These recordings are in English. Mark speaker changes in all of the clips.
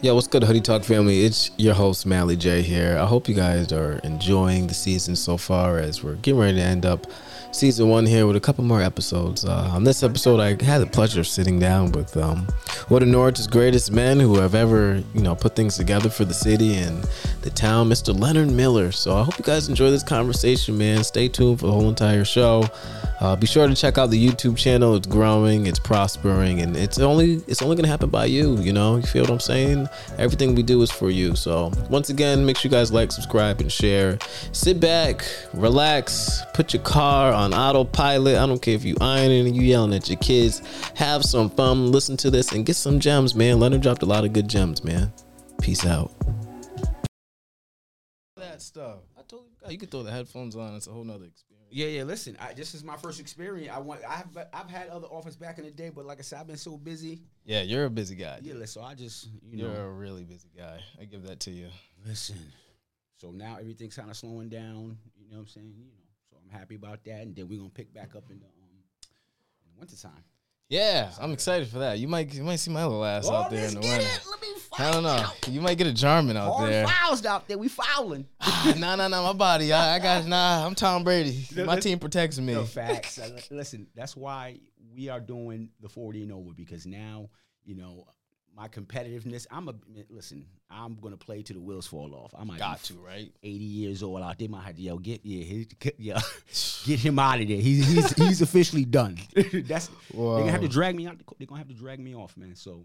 Speaker 1: Yo, what's good, Hoodie Talk family? It's your host, Mally J here. I hope you guys are enjoying the season so far as we're getting ready to end up season one here with a couple more episodes. Uh, on this episode, I had the pleasure of sitting down with um, one of Norwich's greatest men who have ever, you know, put things together for the city and the town, Mr. Leonard Miller. So I hope you guys enjoy this conversation, man. Stay tuned for the whole entire show. Uh, be sure to check out the YouTube channel. It's growing, it's prospering, and it's only it's only gonna happen by you. You know, you feel what I'm saying? Everything we do is for you. So once again, make sure you guys like, subscribe, and share. Sit back, relax, put your car on autopilot. I don't care if you ironing and you yelling at your kids. Have some fun. Listen to this and get some gems, man. Leonard dropped a lot of good gems, man. Peace out. That stuff. I told you, you could throw the headphones on. It's a whole nother experience.
Speaker 2: Yeah, yeah. Listen, I, this is my first experience. I want. I've I've had other offers back in the day, but like I said, I've been so busy.
Speaker 1: Yeah, you're a busy guy.
Speaker 2: Yeah, so I just you know
Speaker 1: You're
Speaker 2: know.
Speaker 1: a really busy guy. I give that to you.
Speaker 2: Listen. So now everything's kind of slowing down. You know what I'm saying? You know. So I'm happy about that, and then we're gonna pick back up in the um in the wintertime.
Speaker 1: Yeah, I'm excited for that. You might you might see my little ass out there in the winter.
Speaker 2: Let me
Speaker 1: I don't know.
Speaker 2: out.
Speaker 1: You might get a Jarman out
Speaker 2: Hard
Speaker 1: there.
Speaker 2: fouls out there. We fouling.
Speaker 1: Ah, nah, nah, nah. My body. I, I got nah. I'm Tom Brady. My team protects me.
Speaker 2: No facts. Listen, that's why we are doing the 40 and over because now, you know, my competitiveness. I'm a listen. I'm gonna play to the wheels fall off. I might
Speaker 1: Got
Speaker 2: be
Speaker 1: to right.
Speaker 2: 80 years old out there. Might have to yo get yeah he, yeah get him out of there. He's he's he's officially done. that's they're gonna have to drag me out. the They're gonna have to drag me off, man. So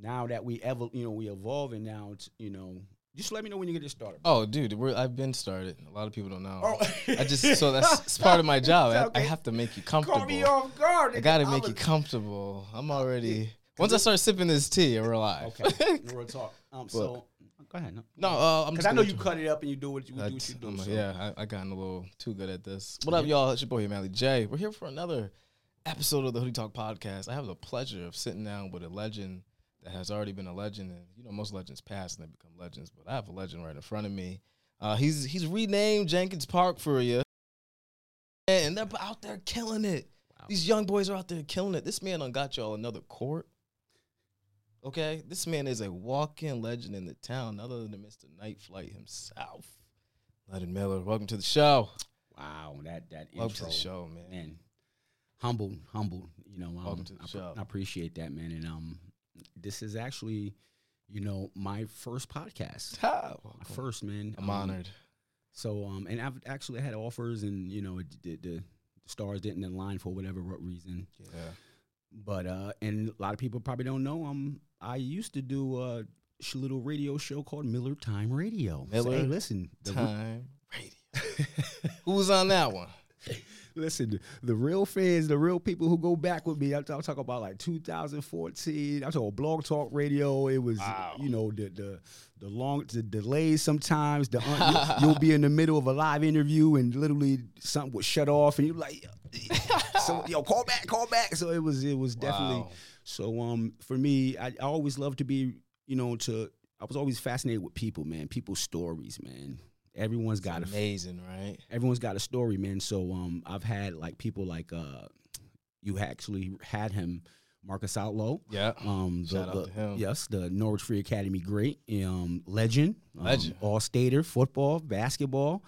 Speaker 2: now that we ever you know we evolving now, it's, you know, just let me know when you get it started.
Speaker 1: Oh, dude, we're, I've been started. A lot of people don't know.
Speaker 2: Oh.
Speaker 1: I just so that's it's part of my job. I, I have to make you
Speaker 2: Caught
Speaker 1: comfortable.
Speaker 2: me off guard.
Speaker 1: I gotta make
Speaker 2: I
Speaker 1: you comfortable. I'm already. Once I start sipping this tea, we're alive.
Speaker 2: Okay, real talk. Um, so go ahead. No,
Speaker 1: no, uh, I'm
Speaker 2: because I know you cut it up and you do what you do. What you do
Speaker 1: I'm
Speaker 2: so.
Speaker 1: yeah, I, I gotten a little too good at this. What up, y'all? It's your boy here, Mally J. We're here for another episode of the Hoodie Talk podcast. I have the pleasure of sitting down with a legend that has already been a legend, and you know most legends pass and they become legends, but I have a legend right in front of me. Uh, he's he's renamed Jenkins Park for you, and they're out there killing it.
Speaker 2: Wow.
Speaker 1: These young boys are out there killing it. This man done got y'all another court. Okay, this man is a walk-in legend in the town, other than Mr. Night Flight himself. Leonard Miller, welcome to the show.
Speaker 2: Wow, that that
Speaker 1: Welcome
Speaker 2: intro,
Speaker 1: to the show, man.
Speaker 2: man. Humble, humble. You know, um,
Speaker 1: Welcome to the
Speaker 2: I,
Speaker 1: show.
Speaker 2: I appreciate that, man. And um, this is actually, you know, my first podcast.
Speaker 1: Ha,
Speaker 2: My first, man.
Speaker 1: I'm
Speaker 2: Um,
Speaker 1: honored.
Speaker 2: So, um, and I've actually had offers, and you know, it, the, the stars didn't align for whatever reason.
Speaker 1: Yeah.
Speaker 2: But uh, and a lot of people probably don't know. Um, I used to do a sh- little radio show called Miller Time Radio.
Speaker 1: Miller
Speaker 2: hey, listen, the,
Speaker 1: Time Radio. Who was on that one?
Speaker 2: listen, the real fans, the real people who go back with me. I'm, I'm talking about like 2014. I'm talking Blog Talk Radio. It was,
Speaker 1: Wow.
Speaker 2: you know, the the the long the delays sometimes. The uh, un- you'll, you'll be in the middle of a live interview and literally something would shut off, and you're like, so yo, call back, call back. So it was it was definitely.
Speaker 1: Wow.
Speaker 2: So um, for me, I, I always love to be, you know, to I was always fascinated with people, man. People's stories, man. Everyone's got a
Speaker 1: Amazing, right?
Speaker 2: everyone's got a story, man. So um, I've had like people like uh, you actually had him, Marcus Outlaw.
Speaker 1: Yeah.
Speaker 2: Um, the,
Speaker 1: Shout out
Speaker 2: the-
Speaker 1: to him.
Speaker 2: Yes, the Norwich Free Academy great, um, legend, um,
Speaker 1: Legend.
Speaker 2: all stater, football, basketball.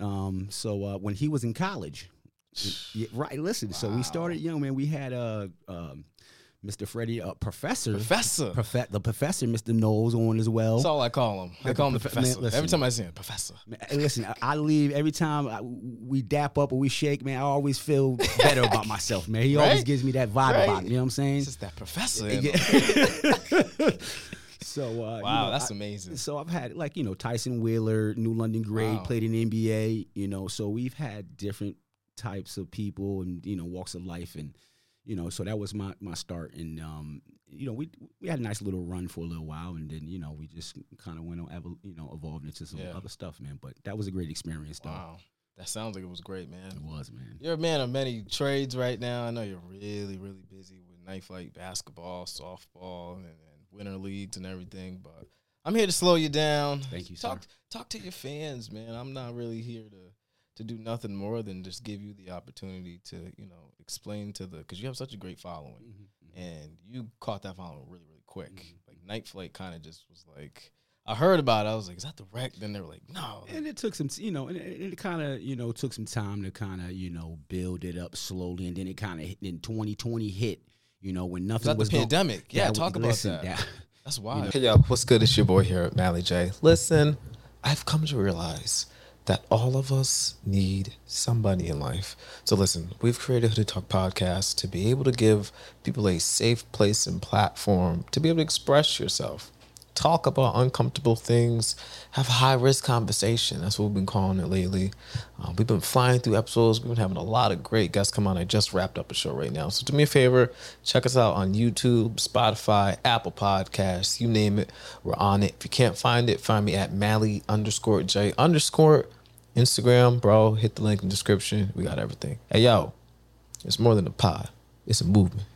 Speaker 2: Um, so uh, when he was in college, yeah, right. Listen, so we started young, man. We had uh, um, Mr. Freddie, uh, professor,
Speaker 1: Professor.
Speaker 2: Profe- the professor, Mr. Knowles, on as well.
Speaker 1: That's all I call him. I call him the
Speaker 2: prof- man, listen.
Speaker 1: Every time I see him, professor.
Speaker 2: Man, listen, I, I leave every time I, we dap up or we shake, man. I always feel better about myself, man. He always gives me that vibe
Speaker 1: Right?
Speaker 2: about it. You know what I'm saying?
Speaker 1: It's just that professor.
Speaker 2: Yeah. so, uh, you
Speaker 1: Wow,
Speaker 2: know,
Speaker 1: that's
Speaker 2: I-
Speaker 1: amazing.
Speaker 2: So I've had like you know Tyson Wheeler, New London Grade,
Speaker 1: Wow.
Speaker 2: played in the NBA. You know, so we've had different types of people and you know walks of life, and you know, so that was my my start. And um, you know, we we had a nice little run for a little while, and then you know we just kind of went on, evol- you know, evolved into some
Speaker 1: Yeah.
Speaker 2: other stuff, man. But that was a great experience, though.
Speaker 1: Wow. That sounds like it was great, man.
Speaker 2: It was, man.
Speaker 1: You're a man of many trades right now. I know you're really, really busy with night flight basketball, softball, and, and winter leagues and everything. But I'm here to slow you down.
Speaker 2: Thank you, sir.
Speaker 1: Talk talk to your fans, man. I'm not really here to to do nothing more than just give you the opportunity to, you know, explain to the because you have such a great following
Speaker 2: Mhm, mhm.
Speaker 1: and you caught that following really, really quick.
Speaker 2: Mhm,
Speaker 1: Like Night Flight kind of just was like. I heard about it. I was like, "Is that the wreck?" Then they were like, "No."
Speaker 2: And it took some, you know, and it, it kind of, you know, took some time to kind of, you know, build it up slowly, and then it kind of in 2020 hit, you know, when nothing
Speaker 1: was,
Speaker 2: was
Speaker 1: the pandemic.
Speaker 2: Going,
Speaker 1: yeah, talk about
Speaker 2: listen,
Speaker 1: that.
Speaker 2: that.
Speaker 1: That's why. Hey, yo, what's good? It's your boy here at Mally J. Listen, I've come to realize that all of us need somebody in life. So listen, we've created Hoodie Talk podcast to be able to give people a safe place and platform to be able to express yourself talk about uncomfortable things, have high risk conversation. That's what we've been calling it lately. Uh, we've been flying through episodes. We've been having a lot of great guests come on. I just wrapped up a show right now. So do me a favor, check us out on YouTube, Spotify, Apple Podcasts, you name it. We're on it. If you can't find it, find me at Mally underscore J underscore Instagram, bro. Hit the link in the description. We got everything. Hey yo, it's more than a pod. It's a movement.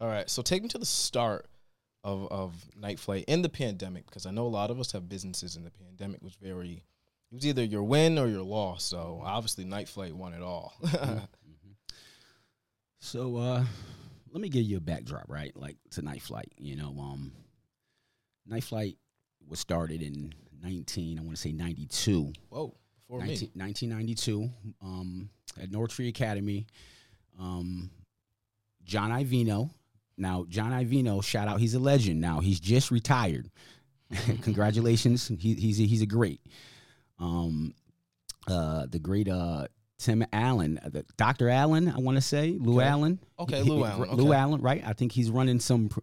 Speaker 1: All right, so take me to the start of of Night Flight in the pandemic because I know a lot of us have businesses and the pandemic was very it was either your win or your loss. So obviously Night Flight won it all.
Speaker 2: mm-hmm. So uh let me give you a backdrop, right? Like to Night Flight, you know, um Night Flight was started in 19, I want to say 92.
Speaker 1: Whoa, before
Speaker 2: 19,
Speaker 1: me.
Speaker 2: 1992 um at Norwich Free Academy. Um John Ivino, now, John Ivino, shout out, he's a legend. Now he's just retired. Congratulations, he, he's a, he's a great. Um, uh, the great uh, Tim Allen, uh, the, Dr. Allen, I want to say Lou
Speaker 1: Okay.
Speaker 2: Allen.
Speaker 1: Okay,
Speaker 2: He-
Speaker 1: Lou Allen,
Speaker 2: Lou. Allen, right? I think he's running some. pr-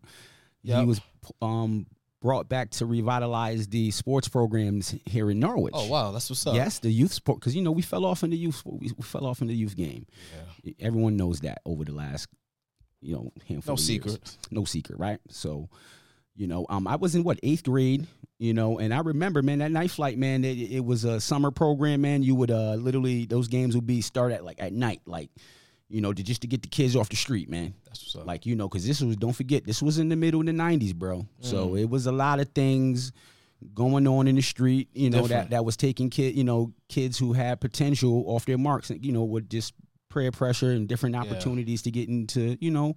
Speaker 1: Yep.
Speaker 2: He was um, brought back to revitalize the sports programs here in Norwich.
Speaker 1: Oh wow, that's what's up.
Speaker 2: Yes, the youth sport because you know we fell off in the youth we, we fell off in the youth game.
Speaker 1: Yeah.
Speaker 2: Everyone knows that over the last you know handful.
Speaker 1: No secret.
Speaker 2: No secret, right? So, you know, um, I was in what eighth grade, you know, and I remember, man, that night flight, man, it, it was a summer program, man. You would uh literally those games would be start at like at night, like. You know, to just to get the kids off the street, man.
Speaker 1: That's what's up.
Speaker 2: Like you know, because this was don't forget this was in the middle of the '90s, bro. So
Speaker 1: Mm.
Speaker 2: it was a lot of things going on in the street. You know
Speaker 1: Different.
Speaker 2: that that was taking kid, you know, kids who had potential off their marks, and you know, would just prayer pressure and different opportunities to get into, you know,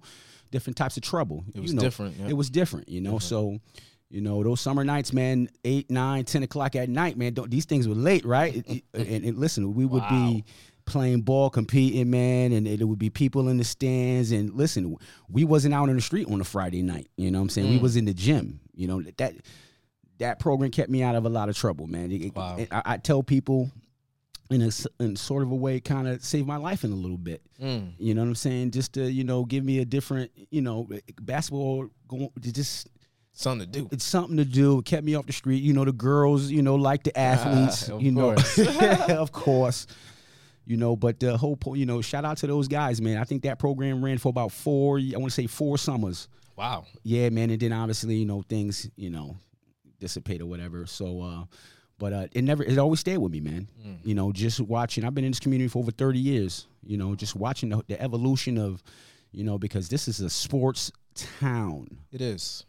Speaker 2: different types of trouble.
Speaker 1: it was
Speaker 2: you know,
Speaker 1: different. Yeah.
Speaker 2: It was different, you know. So. You know those summer nights, man. Eight, nine, ten o'clock at night, man. Don't, these things were late, right? It- it- and, and listen, we would be playing ball, competing, man, and it would be people in the stands. And listen, we wasn't out on the street on a Friday night. You know what I'm saying? We
Speaker 1: Mm.
Speaker 2: was in the gym. You know that that program kept me out of a lot of trouble, man. It- it-
Speaker 1: Wow.
Speaker 2: I, I tell people in a in sort of a way, kind of saved my life in a little bit.
Speaker 1: Mm.
Speaker 2: You know what I'm saying? Just to you know give me a different, you know, basketball. Going, just
Speaker 1: Something to do.
Speaker 2: it's something to do. It kept me off the street. You know, the girls, you know, like the athletes,
Speaker 1: of
Speaker 2: you know, of course. You know, but the whole, po- you know, shout out to those guys, man. I think that program ran for about four, I want to say four summers.
Speaker 1: Wow.
Speaker 2: Yeah, man. And then obviously, you know, things, you know, dissipate or whatever. So, uh, but uh, it never, it always stayed with me, man.
Speaker 1: Mm.
Speaker 2: You know, just watching. I've been in this community for over thirty years. You know, just watching the, the evolution of, you know, because this is a sports town
Speaker 1: It is.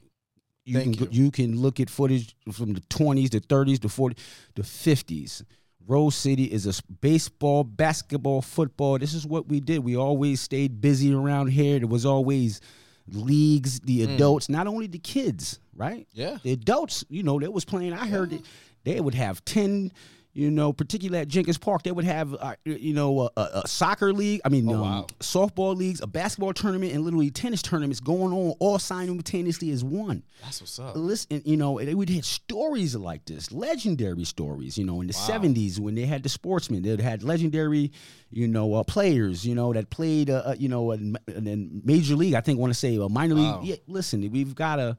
Speaker 2: you
Speaker 1: Thank
Speaker 2: can you. can look at footage from the 20s, the 30s, the 40s, the 50s. Rose City is a baseball, basketball, football. This is what we did. We always stayed busy around here. There was always leagues, the adults, not only the kids, right?
Speaker 1: Yeah.
Speaker 2: The adults, you know, they was playing. I heard it. They would have 10, you know, particularly at Jenkins Park, they would have, uh, you know, a, a, soccer league. I mean,
Speaker 1: Oh,
Speaker 2: um,
Speaker 1: wow.
Speaker 2: softball leagues, a basketball tournament, and literally tennis tournaments going on all simultaneously as one
Speaker 1: That's what's up.
Speaker 2: listen, you know, and we'd hit stories like this, legendary stories. You know, in the
Speaker 1: Wow.
Speaker 2: '70s when they had the sportsmen, they had legendary, you know, uh, players. You know, that played, uh, uh, you know, in, in major league. I think want to say a minor
Speaker 1: Wow.
Speaker 2: league. Yeah, listen, we've got a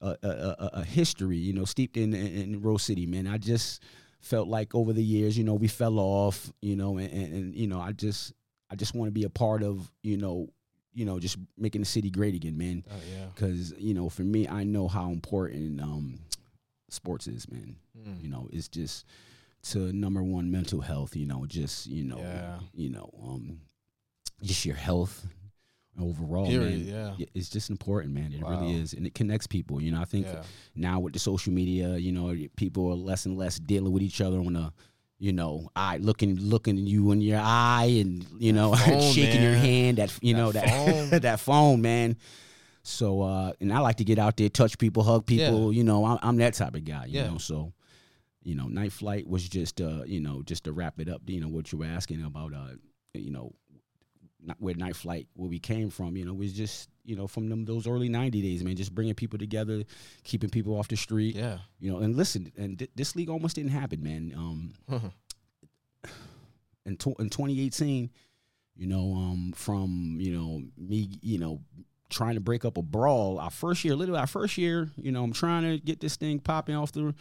Speaker 2: a, a, a, a history, you know, steeped in, in in Rose City. Man, I just felt like over the years, you know, we fell off. You know, and, and, and you know, I just I just want to be a part of, you know. You know, just making the city great again, man
Speaker 1: Oh yeah.
Speaker 2: because you know for me i know how important um sports is man
Speaker 1: Mm.
Speaker 2: you know it's just to number one mental health you know just you know
Speaker 1: Yeah.
Speaker 2: you know um just your health overall
Speaker 1: Period.
Speaker 2: man
Speaker 1: Yeah.
Speaker 2: it's just important man it
Speaker 1: Wow.
Speaker 2: really is and it connects people you know i think
Speaker 1: Yeah.
Speaker 2: now with the social media you know people are less and less dealing with each other on a you know, eye looking looking you in your eye and you know
Speaker 1: phone,
Speaker 2: shaking your hand that you
Speaker 1: That
Speaker 2: know that
Speaker 1: phone.
Speaker 2: that phone man. So uh, and I like to get out there, touch people, hug people. You know, I'm, I'm that type of guy. You
Speaker 1: Yeah.
Speaker 2: know, so you know, night flight was just uh, you know, just to wrap it up. You know, what you were asking about, uh, you know, not where night flight where we came from. You know, was just you know from them those early '90 days, man. Just bringing people together, keeping people off the street.
Speaker 1: Yeah.
Speaker 2: You know, and listen, and th- this league almost didn't happen, man. Um, in, tw- in 2018, you know, um, from you know me, you know, trying to break up a brawl. Our first year, literally our first year, you know, I'm trying to get this thing popping off the.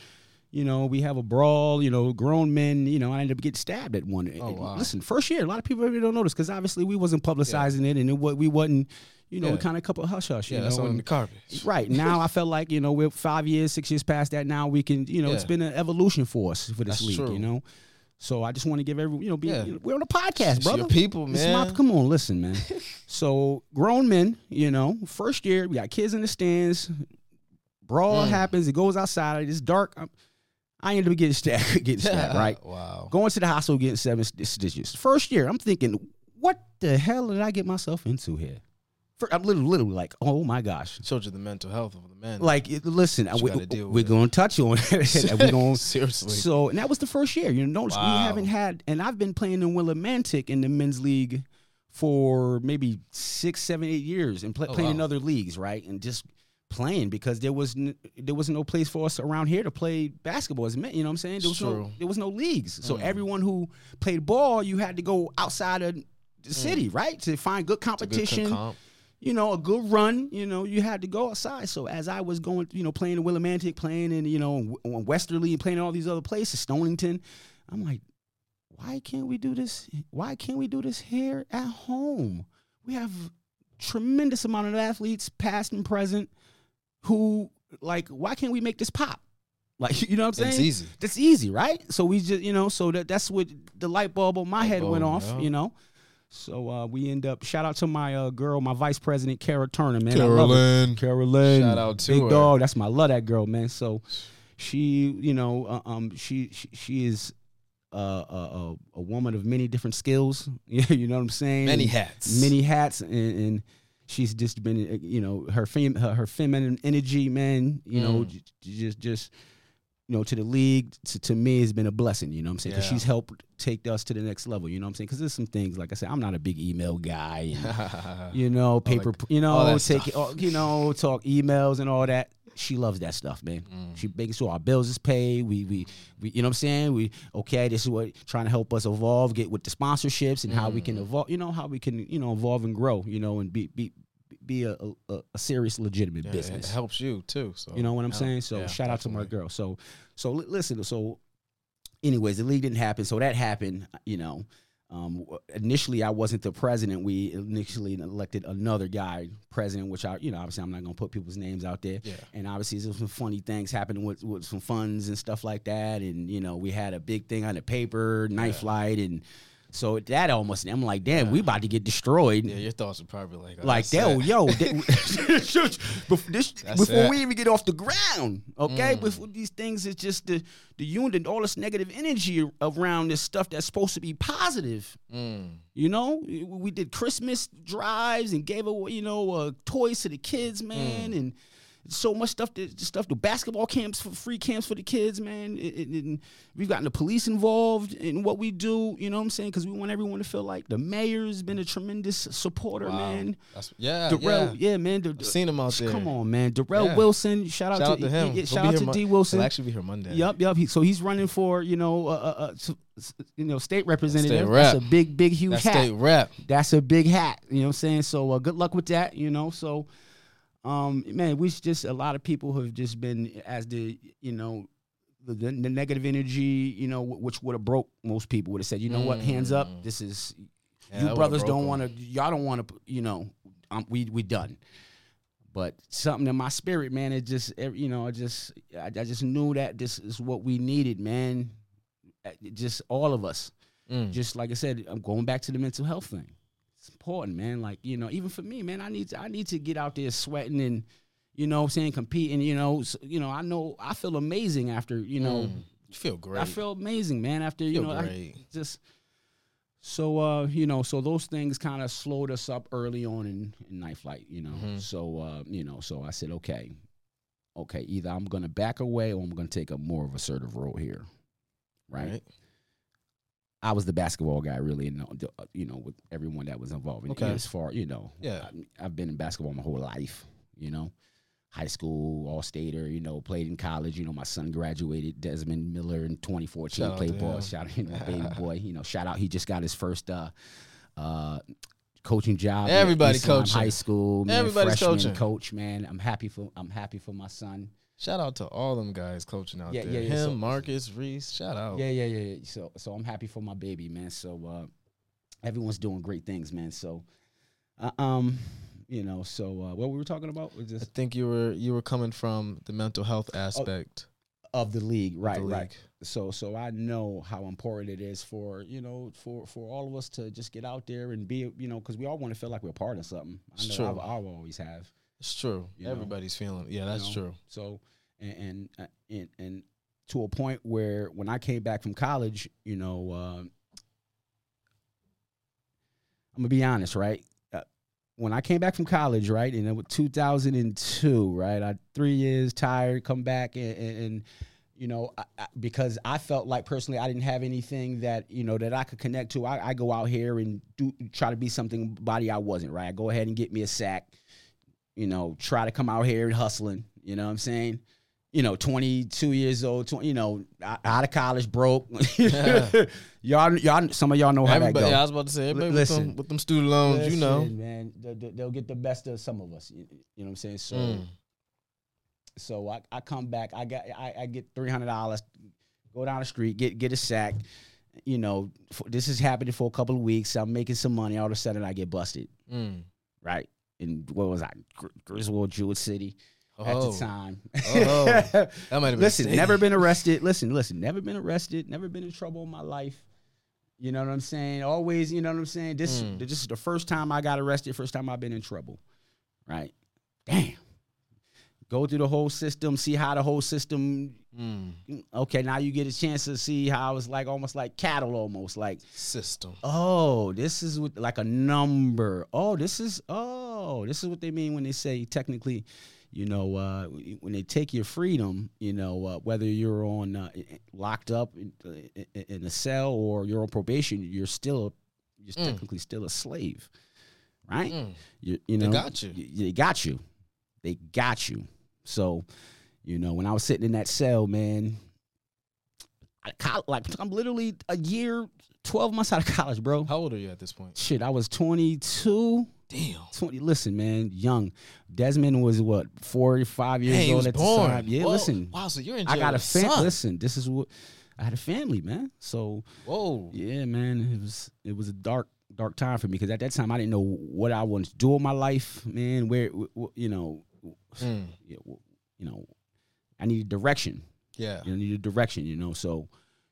Speaker 2: You know, we have a brawl. You know, grown men. You know, I ended up getting stabbed at one.
Speaker 1: Oh, wow.
Speaker 2: Listen, first year, a lot of people really don't notice because obviously we wasn't publicizing it, and it we wasn't. You know,
Speaker 1: Yeah.
Speaker 2: kind of a couple hush hush.
Speaker 1: Yeah,
Speaker 2: you
Speaker 1: that's
Speaker 2: know,
Speaker 1: on
Speaker 2: and-
Speaker 1: the carpet.
Speaker 2: Right now, I felt like you know we're five years, six years past that. Now we can, you know, it's been an evolution for us for this
Speaker 1: That's
Speaker 2: league.
Speaker 1: true.
Speaker 2: You know, so I just want to give everyone, you know, be,
Speaker 1: Yeah.
Speaker 2: you know, we're on a podcast,
Speaker 1: It's
Speaker 2: brother.
Speaker 1: your people,
Speaker 2: is my-
Speaker 1: man.
Speaker 2: come on, listen, man. so grown men, you know, first year we got kids in the stands. Brawl
Speaker 1: Mm.
Speaker 2: happens. It goes outside. It's dark. I'm, I ended up getting stabbed. Getting stabbed. Right.
Speaker 1: Wow.
Speaker 2: Going to the hospital, getting seven stitches. First year, I'm thinking, what the hell did I get myself into here? For, I'm literally, literally like, oh my gosh.
Speaker 1: Showed you the mental health of the men.
Speaker 2: Like, it- listen, we, we're going to touch on it. we're going
Speaker 1: seriously.
Speaker 2: so, and that was the first year. You know, notice we haven't had, and I've been playing in Willimantic in the men's league for maybe six, seven, eight years, and play,
Speaker 1: Oh,
Speaker 2: playing in other leagues, right? And just playing because there was n- there was no place for us around here to play basketball as men. You know what I'm saying? There was
Speaker 1: It's
Speaker 2: no there was no leagues, so
Speaker 1: Mm.
Speaker 2: everyone who played ball, you had to go outside of the city, right, to find good
Speaker 1: Mm. Good
Speaker 2: competition you know, a good run, you know, you had to go outside. So as I was going, you know, playing in Willimantic, playing in, you know, Westerly, playing in all these other places, Stonington, I'm like, why can't we do this? Why can't we do this here at home? We have tremendous amount of athletes, past and present, who like, why can't we make this pop? Like, you know what I'm saying?
Speaker 1: It's easy.
Speaker 2: That's easy, right? So we just, you know, so that that's what the light bulb on my
Speaker 1: Light
Speaker 2: head went off,
Speaker 1: yeah.
Speaker 2: you know. So uh, we end up. Shout out to my uh, girl, my vice president, Kara Turner, man. Her. Carolyn,
Speaker 1: Shout out to
Speaker 2: big
Speaker 1: her.
Speaker 2: dog. That's my love that girl, man. So she, you know, uh, um, she she, she is uh, a, a a woman of many different skills. you know what I'm saying?
Speaker 1: Many hats.
Speaker 2: many hats, and, and she's just been, uh, you know, her fem her, her feminine energy, man. You know,
Speaker 1: Mm.
Speaker 2: j- j- just just you know, to the league, to, to me, has been a blessing. You know what I'm saying? Because
Speaker 1: Yeah.
Speaker 2: she's helped take us to the next level. You know what I'm saying? Because there's some things, like I said, I'm not a big email guy. And, you know, paper,
Speaker 1: that-
Speaker 2: you know, take, all- you know, talk emails and all that. She loves that stuff, man.
Speaker 1: Mm.
Speaker 2: She making sure our bills is paid. We, we, we, you know what I'm saying? We, okay, this is what trying to help us evolve, get with the sponsorships and how we
Speaker 1: Mm.
Speaker 2: can evolve. You know how we can, you know, evolve and grow. You know, and be, be, be a, a, a serious, legitimate
Speaker 1: Yeah,
Speaker 2: business.
Speaker 1: It helps you too. So
Speaker 2: You know what I'm
Speaker 1: yeah,
Speaker 2: saying? So
Speaker 1: yeah,
Speaker 2: shout out to my girl. So so li- listen. So, anyways, the league didn't happen. So that happened. You know, um, initially I wasn't the president. We initially elected another guy president, which I, you know, obviously I'm not gonna put people's names out there.
Speaker 1: Yeah.
Speaker 2: And obviously there's some funny things happening with, with some funds and stuff like that. And you know, we had a big thing on the paper, night
Speaker 1: Yeah.
Speaker 2: flight, and so that almost. I'm like, damn, we about to get destroyed.
Speaker 1: Yeah, your thoughts are probably like, oh,
Speaker 2: Like that, yo, that- bef- this, before
Speaker 1: it.
Speaker 2: we even get off the ground, okay?
Speaker 1: Mm.
Speaker 2: Before these things, it's just the the unit, all this negative energy around this stuff that's supposed to be positive.
Speaker 1: Mm.
Speaker 2: You know, we did Christmas drives and gave away, you know, uh, toys to the kids, man,
Speaker 1: Mm.
Speaker 2: and so much stuff. That, stuff, the basketball camps for free camps for the kids, man. It- it- and we've gotten the police involved in what we do. You know what I'm saying? Because we want everyone to feel like the mayor's been a tremendous supporter,
Speaker 1: Wow.
Speaker 2: man.
Speaker 1: That's, yeah,
Speaker 2: Derell,
Speaker 1: yeah.
Speaker 2: yeah, man. the-
Speaker 1: I've seen him out there.
Speaker 2: Come on, man. Derell
Speaker 1: Yeah.
Speaker 2: Wilson. Shout out
Speaker 1: Shout
Speaker 2: to,
Speaker 1: out to him.
Speaker 2: yeah, shout out to
Speaker 1: Mon-
Speaker 2: D Wilson.
Speaker 1: He'll actually be here Monday.
Speaker 2: Yep, yep. He, so he's running for you know, uh, uh, uh, you know, state representative.
Speaker 1: State
Speaker 2: That's a big, big, huge
Speaker 1: That's
Speaker 2: hat.
Speaker 1: state rep.
Speaker 2: That's a big hat. You know what I'm saying? So uh, good luck with that. You know, so um, man, we just a lot of people have just been as the you know. The, the the negative energy, you know, wh- which would have broke most people would have said, you know what, hands up.
Speaker 1: Mm.
Speaker 2: This is
Speaker 1: Yeah,
Speaker 2: you brothers don't want to, y'all don't want to, you know, um, we we done. But something in my spirit, man, it just, you know, I just, I, I just knew that this is what we needed, man. Uh, Just all of us.
Speaker 1: Mm.
Speaker 2: Just like I said, I'm going back to the mental health thing. It's important, man. Like you know, even for me, man, I need to, I need to get out there sweating and, you know, I'm saying competing. You know, so, you know, I know I feel amazing after, you know,
Speaker 1: Mm. You feel great.
Speaker 2: I feel amazing, man. After you
Speaker 1: Feel
Speaker 2: know, I just So uh, you know, so those things kind of slowed us up early on in, in night flight, you know.
Speaker 1: Mhm.
Speaker 2: So uh, you know, so I said, okay, okay, either I'm gonna back away or I'm gonna take a more of assertive role here, right? I was the basketball guy, really, and uh, you know, with everyone that was involved. in it.
Speaker 1: Okay.
Speaker 2: As far you know,
Speaker 1: Yeah.
Speaker 2: I, I've been in basketball my whole life. You know, high school, all stater. You know, played in college. You know, my son graduated. Desmond Miller in 2014
Speaker 1: Shout out
Speaker 2: played ball.
Speaker 1: him.
Speaker 2: Shout out, you know, baby boy. You know, shout out. He just got his first uh, uh, coaching job.
Speaker 1: Everybody coaching.
Speaker 2: High school. Man,
Speaker 1: Everybody's coaching.
Speaker 2: Coach, man. I'm happy for. I'm happy for my son.
Speaker 1: Shout out to all them guys coaching out
Speaker 2: Yeah,
Speaker 1: there.
Speaker 2: yeah, yeah,
Speaker 1: Him,
Speaker 2: so-
Speaker 1: Marcus, Reese. Shout out.
Speaker 2: Yeah, yeah, yeah, yeah. So, so I'm happy for my baby, man. So, uh, everyone's doing great things, man. So, uh, um, you know, so uh, what we were talking about was just.
Speaker 1: I think you were you were coming from the mental health
Speaker 2: Oh,
Speaker 1: aspect.
Speaker 2: of the league, right,
Speaker 1: the
Speaker 2: right. So, so I know how important it is for you know for for all of us to just get out there and be you know because we all want to feel like we're part of something. I know
Speaker 1: true.
Speaker 2: I, I always have.
Speaker 1: It's true.
Speaker 2: You know?
Speaker 1: Everybody's feeling. Yeah, that's
Speaker 2: know?
Speaker 1: true.
Speaker 2: So, and and, uh, and and to a point where when I came back from college, you know, uh, I'm gonna be honest, right? Uh, when I came back from college, right, and it was 2002, right, I three years tired, come back and. and, and you know, I, I, because I felt like personally I didn't have anything that you know that I could connect to. I, I go out here and do try to be something body I wasn't. Right, I go ahead and get me a sack. You know, try to come out here and hustling. You know what I'm saying? You know, 22 years old, 20, you know, out of college, broke. y'all, y'all, some of y'all know how
Speaker 1: Everybody,
Speaker 2: that
Speaker 1: yeah, I was about to say, everybody with,
Speaker 2: listen.
Speaker 1: them, with them student loans, you know.
Speaker 2: Man, they- they- they'll get the best of some of us. You you know what I'm saying? So,
Speaker 1: Mm.
Speaker 2: so I, I come back. I got I, I get three hundred dollars. Go down the street, get get a sack. You know, f this is happening for a couple of weeks. I'm making some money. All of a sudden, I get busted.
Speaker 1: Mm.
Speaker 2: Right? And what was I? Gr- Griswold, Jewett City at
Speaker 1: Oh,
Speaker 2: the time.
Speaker 1: Oh. that might have been
Speaker 2: listen, never been arrested. Listen, listen, never been arrested. Never been in trouble in my life. You know what I'm saying? Always, you know what I'm saying? This
Speaker 1: Mm.
Speaker 2: this is the first time I got arrested, first time I've been in trouble. Right? Damn. Go through the whole system, see how the whole system
Speaker 1: Mm.
Speaker 2: okay, now you get a chance to see how it's like almost like cattle almost like
Speaker 1: system.
Speaker 2: oh, this is with, like a number. Oh, this is oh, this is what they mean when they say technically, you know, uh, when they take your freedom, you know, uh, whether you're on uh, locked up in, in, in a cell or you're on probation, you're still you're
Speaker 1: Mm.
Speaker 2: technically still a slave, right?
Speaker 1: Mm.
Speaker 2: You, you
Speaker 1: They
Speaker 2: know,
Speaker 1: got you.
Speaker 2: y- They got you. They got you. So, you know, when I was sitting in that cell, man, I, like I'm literally a year, twelve months out of college, bro.
Speaker 1: How old are you at this point?
Speaker 2: Shit, I was 22.
Speaker 1: Damn.
Speaker 2: 20. Listen, man, young. Desmond was what, 45 years
Speaker 1: Hey, he
Speaker 2: old at
Speaker 1: born.
Speaker 2: the time. Yeah,
Speaker 1: Whoa.
Speaker 2: listen.
Speaker 1: Wow, so you're in
Speaker 2: I got a family. Listen, this is what I had a family, man. So
Speaker 1: Whoa.
Speaker 2: yeah, man, it was it was a dark dark time for me because at that time I didn't know what I wanted to do in my life, man. Where wh- wh- you know,
Speaker 1: Mm.
Speaker 2: you know, I needed direction.
Speaker 1: Yeah.
Speaker 2: You know, needed direction. You know, so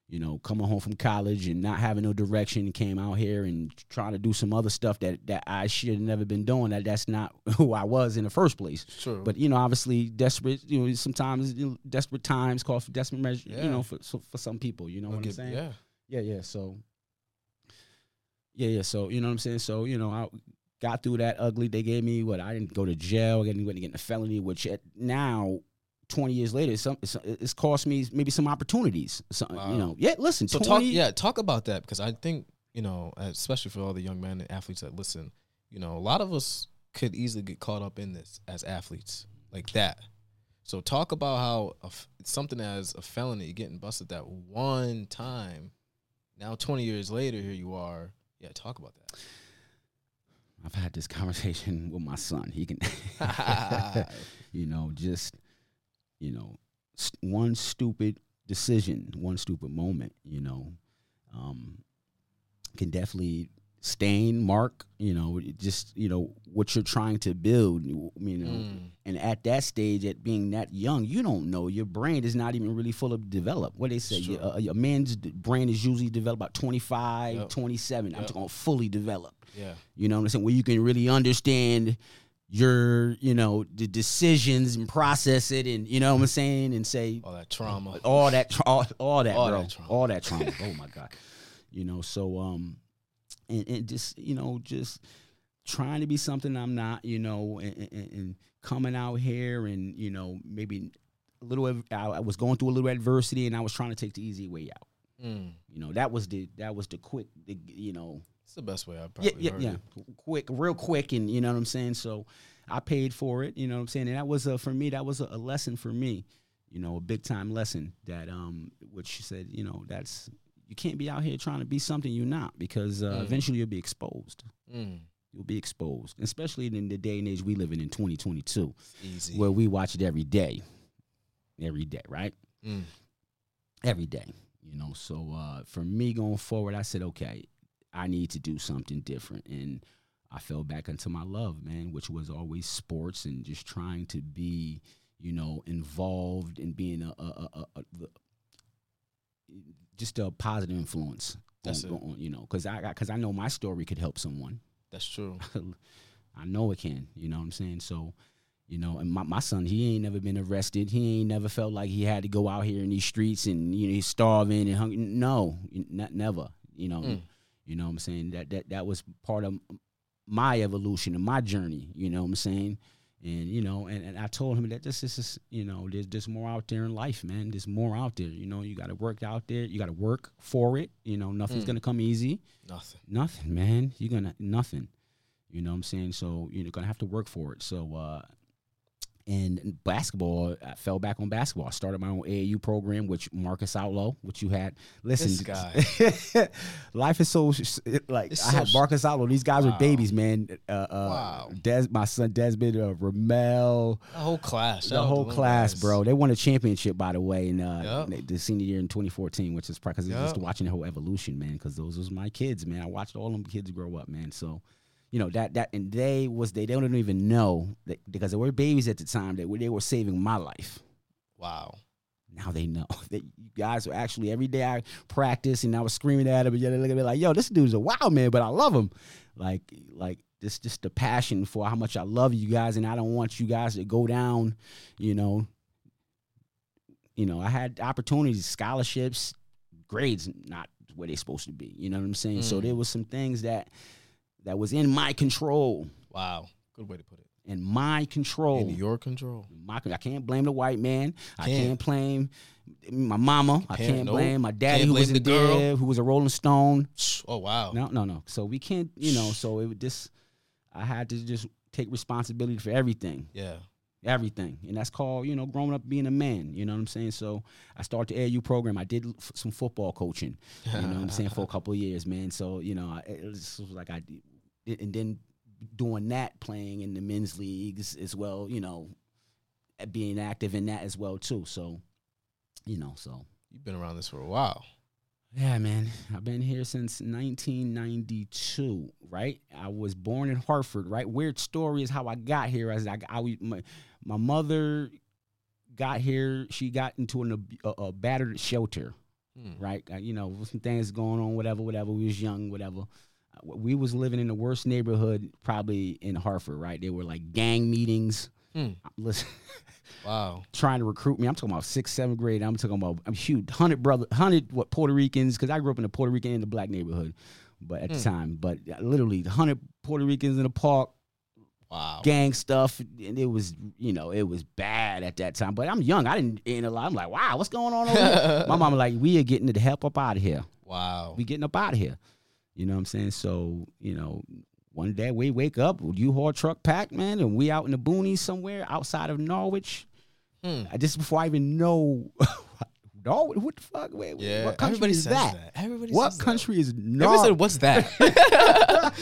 Speaker 2: you know, coming home from college and not having no direction, came out here and trying to do some other stuff that that I should have never been doing. That that's not who I was in the first place.
Speaker 1: True.
Speaker 2: But you know, obviously, desperate. You know, sometimes you know, desperate times call for desperate measures.
Speaker 1: Yeah.
Speaker 2: You know, for so, for some people, you know
Speaker 1: I'll
Speaker 2: what I'm saying?
Speaker 1: Yeah.
Speaker 2: Yeah, yeah. So, yeah, yeah. So, you know what I'm saying? So, you know, I got through that ugly. They gave me what I didn't go to jail. I didn't get a felony, which at now, 20 years later, it's, some, it's, it's cost me maybe some opportunities. So,
Speaker 1: Wow.
Speaker 2: You know, yeah, listen,
Speaker 1: So
Speaker 2: 20,
Speaker 1: talk, yeah, talk about that because I think you know, especially for all the young men and athletes that listen, you know, a lot of us could easily get caught up in this as athletes like that. So talk about how a something as a felony getting busted that one time. Now twenty years later, here you are. Yeah, talk about that.
Speaker 2: I've had this conversation with my son. He can, you know, just, you know, one stupid decision, one stupid moment, you know, um, can definitely stain, mark, you know, just, you know, what you're trying to build, you know.
Speaker 1: Mm.
Speaker 2: And at that stage, at being that young, you don't know. Your brain is not even really full of develop. What they say,
Speaker 1: It's
Speaker 2: a, a man's brain is usually developed about 25,
Speaker 1: Yep.
Speaker 2: 27. I'm talking fully developed.
Speaker 1: Yeah.
Speaker 2: You know what I'm saying? Where you can really understand your, you know, the decisions and process it, and you know what I'm saying, and say
Speaker 1: All that trauma.
Speaker 2: all that, tra- all, all that,
Speaker 1: All
Speaker 2: bro,
Speaker 1: that trauma.
Speaker 2: all that trauma. oh my god, you know. So, um, and, and just you know just trying to be something I'm not, you know, and, and, and coming out here and you know maybe a little. I, I was going through a little adversity, and I was trying to take the easy way out.
Speaker 1: Mm.
Speaker 2: You know, that was the that was the quick, the, you know,
Speaker 1: It's the best way I've
Speaker 2: yeah,
Speaker 1: probably
Speaker 2: yeah,
Speaker 1: heard
Speaker 2: yeah,
Speaker 1: it.
Speaker 2: quick, real quick, and you know what I'm saying. So I paid for it. You know what I'm saying, and that was a for me. That was a, a lesson for me. You know, a big time lesson that um, which said, you know, that's you can't be out here trying to be something you're not because uh,
Speaker 1: Mm.
Speaker 2: eventually you'll be exposed.
Speaker 1: Mm.
Speaker 2: You'll be exposed, especially in the day and age we live in in 2022,
Speaker 1: easy.
Speaker 2: where we watch it every day, every day, right?
Speaker 1: Mm.
Speaker 2: every day you know so uh, for me going forward i said okay i need to do something different and i fell back into my love man which was always sports and just trying to be you know involved in being a, a, a, a, a just a positive influence
Speaker 1: That's
Speaker 2: on,
Speaker 1: it.
Speaker 2: on- you know because i because i know my story could help someone
Speaker 1: That's true.
Speaker 2: I know it can. You know what I'm saying? So, you know, and my, my son, he ain't never been arrested. He ain't never felt like he had to go out here in these streets and you know he's starving and hungry. No, not never. You know,
Speaker 1: Mm.
Speaker 2: You know what I'm saying? That that that was part of my evolution and my journey. You know what I'm saying? And you know, and, and I told him that this is you know, there's there's more out there in life, man. There's more out there. You know, you got to work out there. You got to work for it. You know, nothing's
Speaker 1: Mm.
Speaker 2: gonna come easy.
Speaker 1: Nothing.
Speaker 2: Nothing, man. You're gonna nothing. You know what I'm saying? So you're gonna have to work for it. So uh and basketball, I fell back on basketball. I started my own AAU program, which Marcus Outlaw, which you had. Listen,
Speaker 1: This guy.
Speaker 2: life is so like
Speaker 1: It's
Speaker 2: I
Speaker 1: so
Speaker 2: had Marcus Outlaw. These guys
Speaker 1: Wow.
Speaker 2: were babies, man. Uh, uh,
Speaker 1: Wow.
Speaker 2: Des, my son Desmond, uh, Ramel,
Speaker 1: The whole class.
Speaker 2: the
Speaker 1: Shout out to
Speaker 2: whole class,
Speaker 1: guys.
Speaker 2: bro. They won a championship, by the way, in uh,
Speaker 1: Yup.
Speaker 2: the senior year in 2014, which is probably because just watching the whole evolution, man. Because those was my kids, man. I watched all them kids grow up, man. So, you know that that and they was they they don't even know that because they were babies at the time that they were saving my life.
Speaker 1: Wow.
Speaker 2: Now they know that you guys are actually every day I practice and I was screaming at them and they look at me like, "Yo, this dude's a wild man, but I love him." Like, like this, just the passion for how much I love you guys, and I don't want you guys to go down. You know, you know, I had opportunities, scholarships, grades not where they're supposed to be. You know what I'm saying? So
Speaker 1: Mm.
Speaker 2: there was some things that that was in my control,
Speaker 1: Wow. Good way to put it.
Speaker 2: in my control.
Speaker 1: In your control.
Speaker 2: My, I can't blame the white man. I
Speaker 1: Can't.
Speaker 2: can't blame my mama. I
Speaker 1: Can't,
Speaker 2: can't
Speaker 1: nope.
Speaker 2: blame my daddy
Speaker 1: Can't
Speaker 2: who was
Speaker 1: the
Speaker 2: in
Speaker 1: girl.
Speaker 2: there, who was a Rolling Stone.
Speaker 1: Oh wow.
Speaker 2: No, no, no. So we can't, you know. So it would just, I had to just take responsibility for everything,
Speaker 1: Yeah.
Speaker 2: everything, and that's called, you know, growing up being a man. You know what I'm saying? So I started the AAU program. I did f- some football coaching. You know what I'm saying for a couple of years, man. So you know, I- it was like I did, and then doing that, playing in the men's leagues as well. You know, being active in that as well too. So, you know, so
Speaker 1: You've been around this for a while.
Speaker 2: yeah, man. I've been here since 1992, right? I was born in Hartford, right? Weird story is how I got here. As I, I my, my mother got here, she got into an, a, a battered shelter,
Speaker 1: Hmm.
Speaker 2: right? Uh, you know, some things going on, whatever, whatever. We was young, whatever. We was living in the worst neighborhood probably in Hartford, right? There were like gang meetings.
Speaker 1: Hmm.
Speaker 2: Listen,
Speaker 1: Wow.
Speaker 2: trying to recruit me. I'm talking about sixth, seventh grade. I'm talking about I'm huge, hundred brother, hundred what Puerto Ricans because I grew up in the Puerto Rican and the black neighborhood, but at
Speaker 1: Hmm.
Speaker 2: the time, but literally hundred Puerto Ricans in the park,
Speaker 1: Wow.
Speaker 2: gang stuff, and it was you know it was bad at that time. But I'm young, I didn't ain't a lot. I'm like, wow, what's going on over here? My mama like, we are getting the help up out of here.
Speaker 1: Wow.
Speaker 2: We getting up out of here. You know what I'm saying? So you know. One day we wake up, U-Haul truck packed, man, and we out in the boonies somewhere outside of Norwich.
Speaker 1: Hmm.
Speaker 2: Just before I even know, Norwich, what the fuck? Wait,
Speaker 1: Yeah.
Speaker 2: what country
Speaker 1: Everybody
Speaker 2: is
Speaker 1: says
Speaker 2: that?
Speaker 1: that. Everybody
Speaker 2: What
Speaker 1: says that.
Speaker 2: country is
Speaker 1: Everybody
Speaker 2: Norwich?
Speaker 1: said, "What's that?"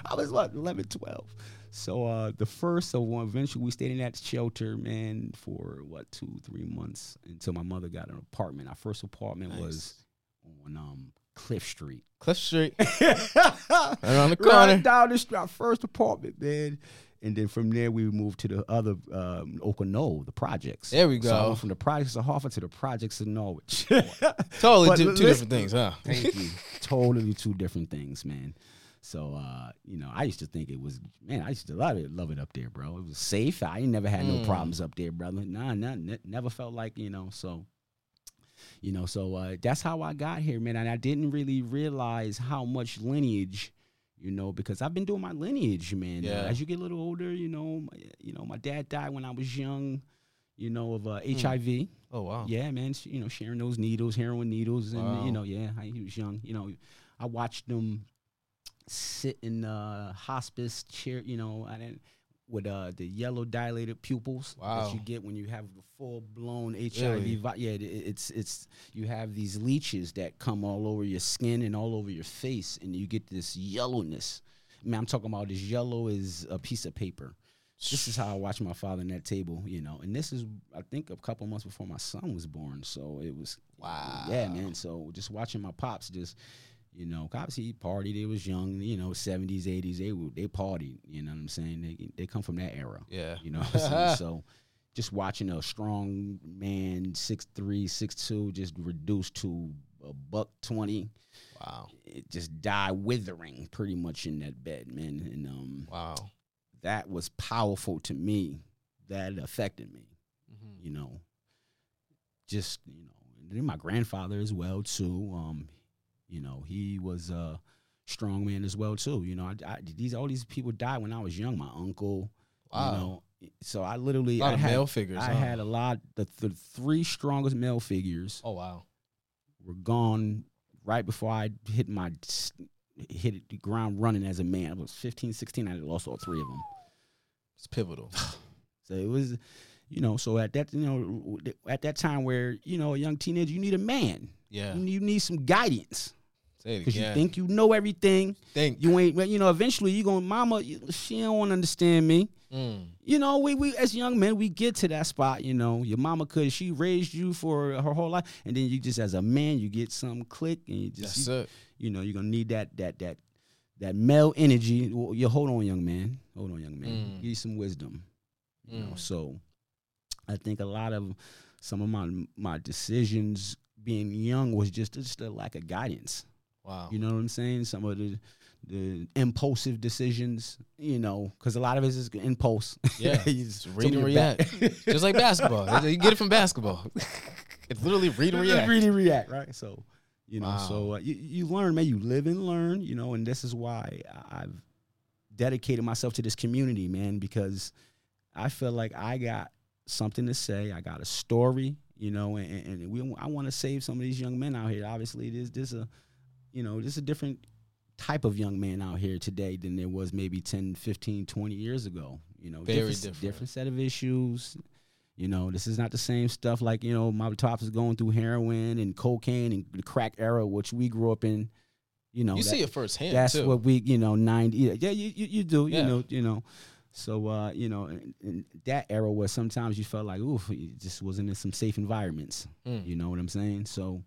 Speaker 2: I was what 11, 12. So uh, the first of one, eventually we stayed in that shelter, man, for what two, three months until my mother got an apartment. Our first apartment
Speaker 1: Nice.
Speaker 2: was on um, Cliff Street.
Speaker 1: Cliff Street.
Speaker 2: right
Speaker 1: around the corner.
Speaker 2: down the street, our first apartment, man. And then from there we moved to the other um, Okano, the projects.
Speaker 1: There we
Speaker 2: So I
Speaker 1: go.
Speaker 2: went from the projects of Hartford to the projects of Norwich.
Speaker 1: Totally
Speaker 2: But
Speaker 1: two, two different things, huh?
Speaker 2: Thank you. totally two different things, man. So uh, you know, I used to think it was man, I used to love it, love it up there, bro. It was safe. I ain't never had no
Speaker 1: Mm.
Speaker 2: problems up there, brother. Nah, nah, ne- never felt like, you know, so you know, so uh, that's how I got here, man. And I didn't really realize how much lineage You know, because I've been doing my lineage, man. Uh,
Speaker 1: Yeah.
Speaker 2: as you get a little older, you know, my, you know, my dad died when I was young. You know, of uh,
Speaker 1: Hmm.
Speaker 2: HIV.
Speaker 1: Oh wow.
Speaker 2: Yeah, man. You know, sharing those needles, heroin needles, and
Speaker 1: Wow.
Speaker 2: you know, yeah, I, he was young. You know, I watched them sit in uh, hospice chair. You know, I didn't with uh, the yellow dilated pupils
Speaker 1: Wow.
Speaker 2: that you get when you have the full blown HIV.
Speaker 1: Really?
Speaker 2: vi- yeah, it, it's it's you have these leeches that come all over your skin and all over your face, and you get this yellowness. Man, I'm talking about as yellow as a piece of paper. This is how I watched my father in that table, you know. And this is, I think, a couple months before my son was born. So it was,
Speaker 1: Wow.
Speaker 2: yeah, man. So just watching my pops, just, you know, obviously he partied. They was young, you know, seventies, eighties. They they partied. You know what I'm saying? They they come from that era.
Speaker 1: Yeah.
Speaker 2: You know what I'm saying? so just watching a strong man, six three, six two, just reduced to a buck twenty,
Speaker 1: Wow.
Speaker 2: it just die withering pretty much in that bed, man. And um
Speaker 1: Wow.
Speaker 2: that was powerful to me. That affected me,
Speaker 1: Mhm.
Speaker 2: you know. Just you know, and then my grandfather as well too. Um, you know, he was a strong man as well too. You know, I, I, these all these people died when I was young. My uncle,
Speaker 1: Wow.
Speaker 2: you know, so I literally
Speaker 1: a lot
Speaker 2: I
Speaker 1: of
Speaker 2: had,
Speaker 1: male figures.
Speaker 2: I
Speaker 1: huh?
Speaker 2: had a lot. The, the three strongest male figures
Speaker 1: Oh wow.
Speaker 2: were gone right before I hit my hit the ground running as a man. I was 15, 16. I had lost all three of them.
Speaker 1: It's pivotal.
Speaker 2: So it was, you know, so at that, you know, at that time where, you know, a young teenager, you need a man.
Speaker 1: Yeah.
Speaker 2: You, need some guidance because you think you know everything.
Speaker 1: think.
Speaker 2: You ain't, you know, eventually you going, mama, she don't want to understand me.
Speaker 1: Mm.
Speaker 2: You know, we, we as young men, we get to that spot, you know, your mama could, she raised you for her whole life. And then you just, as a man, you get some click and you just,
Speaker 1: That's
Speaker 2: you,
Speaker 1: it.
Speaker 2: you know, you're going to need that, that, that, that male energy. Well, you hold on, young man. Hold on, young man.
Speaker 1: Mm.
Speaker 2: Give you some wisdom. You know,
Speaker 1: Mm.
Speaker 2: so I think a lot of some of my my decisions being young was just just a lack of guidance.
Speaker 1: Wow.
Speaker 2: You know what I'm saying? Some of the the impulsive decisions, you know, because a lot of it is impulse.
Speaker 1: Yeah.
Speaker 2: You just-
Speaker 1: read and
Speaker 2: of your back-
Speaker 1: react. Just like basketball. You get it from basketball. it's literally read and react.
Speaker 2: Read and react, right? So, you know,
Speaker 1: Wow.
Speaker 2: so uh, you, you learn, man. You live and learn, you know, and this is why I've dedicated myself to this community, man, because I feel like I got something to say. I got a story, you know, and, and we I want to save some of these young men out here. Obviously, there's this a, you know, there's a different type of young man out here today than there was maybe 10, 15, 20 years ago. You know,
Speaker 1: Very
Speaker 2: different,
Speaker 1: different.
Speaker 2: different set of issues. You know, this is not the same stuff like, you know, my tops is going through heroin and cocaine and the crack era, which we grew up in. You know,
Speaker 1: You
Speaker 2: that-
Speaker 1: see it firsthand
Speaker 2: that's
Speaker 1: too.
Speaker 2: what we, you know, 90. Yeah, you, you, you do,
Speaker 1: Yeah.
Speaker 2: you know, you know. So, uh, you know, in, in that era where sometimes you felt like, oof, you just wasn't in some safe environments.
Speaker 1: Mm.
Speaker 2: You know what I'm saying? So,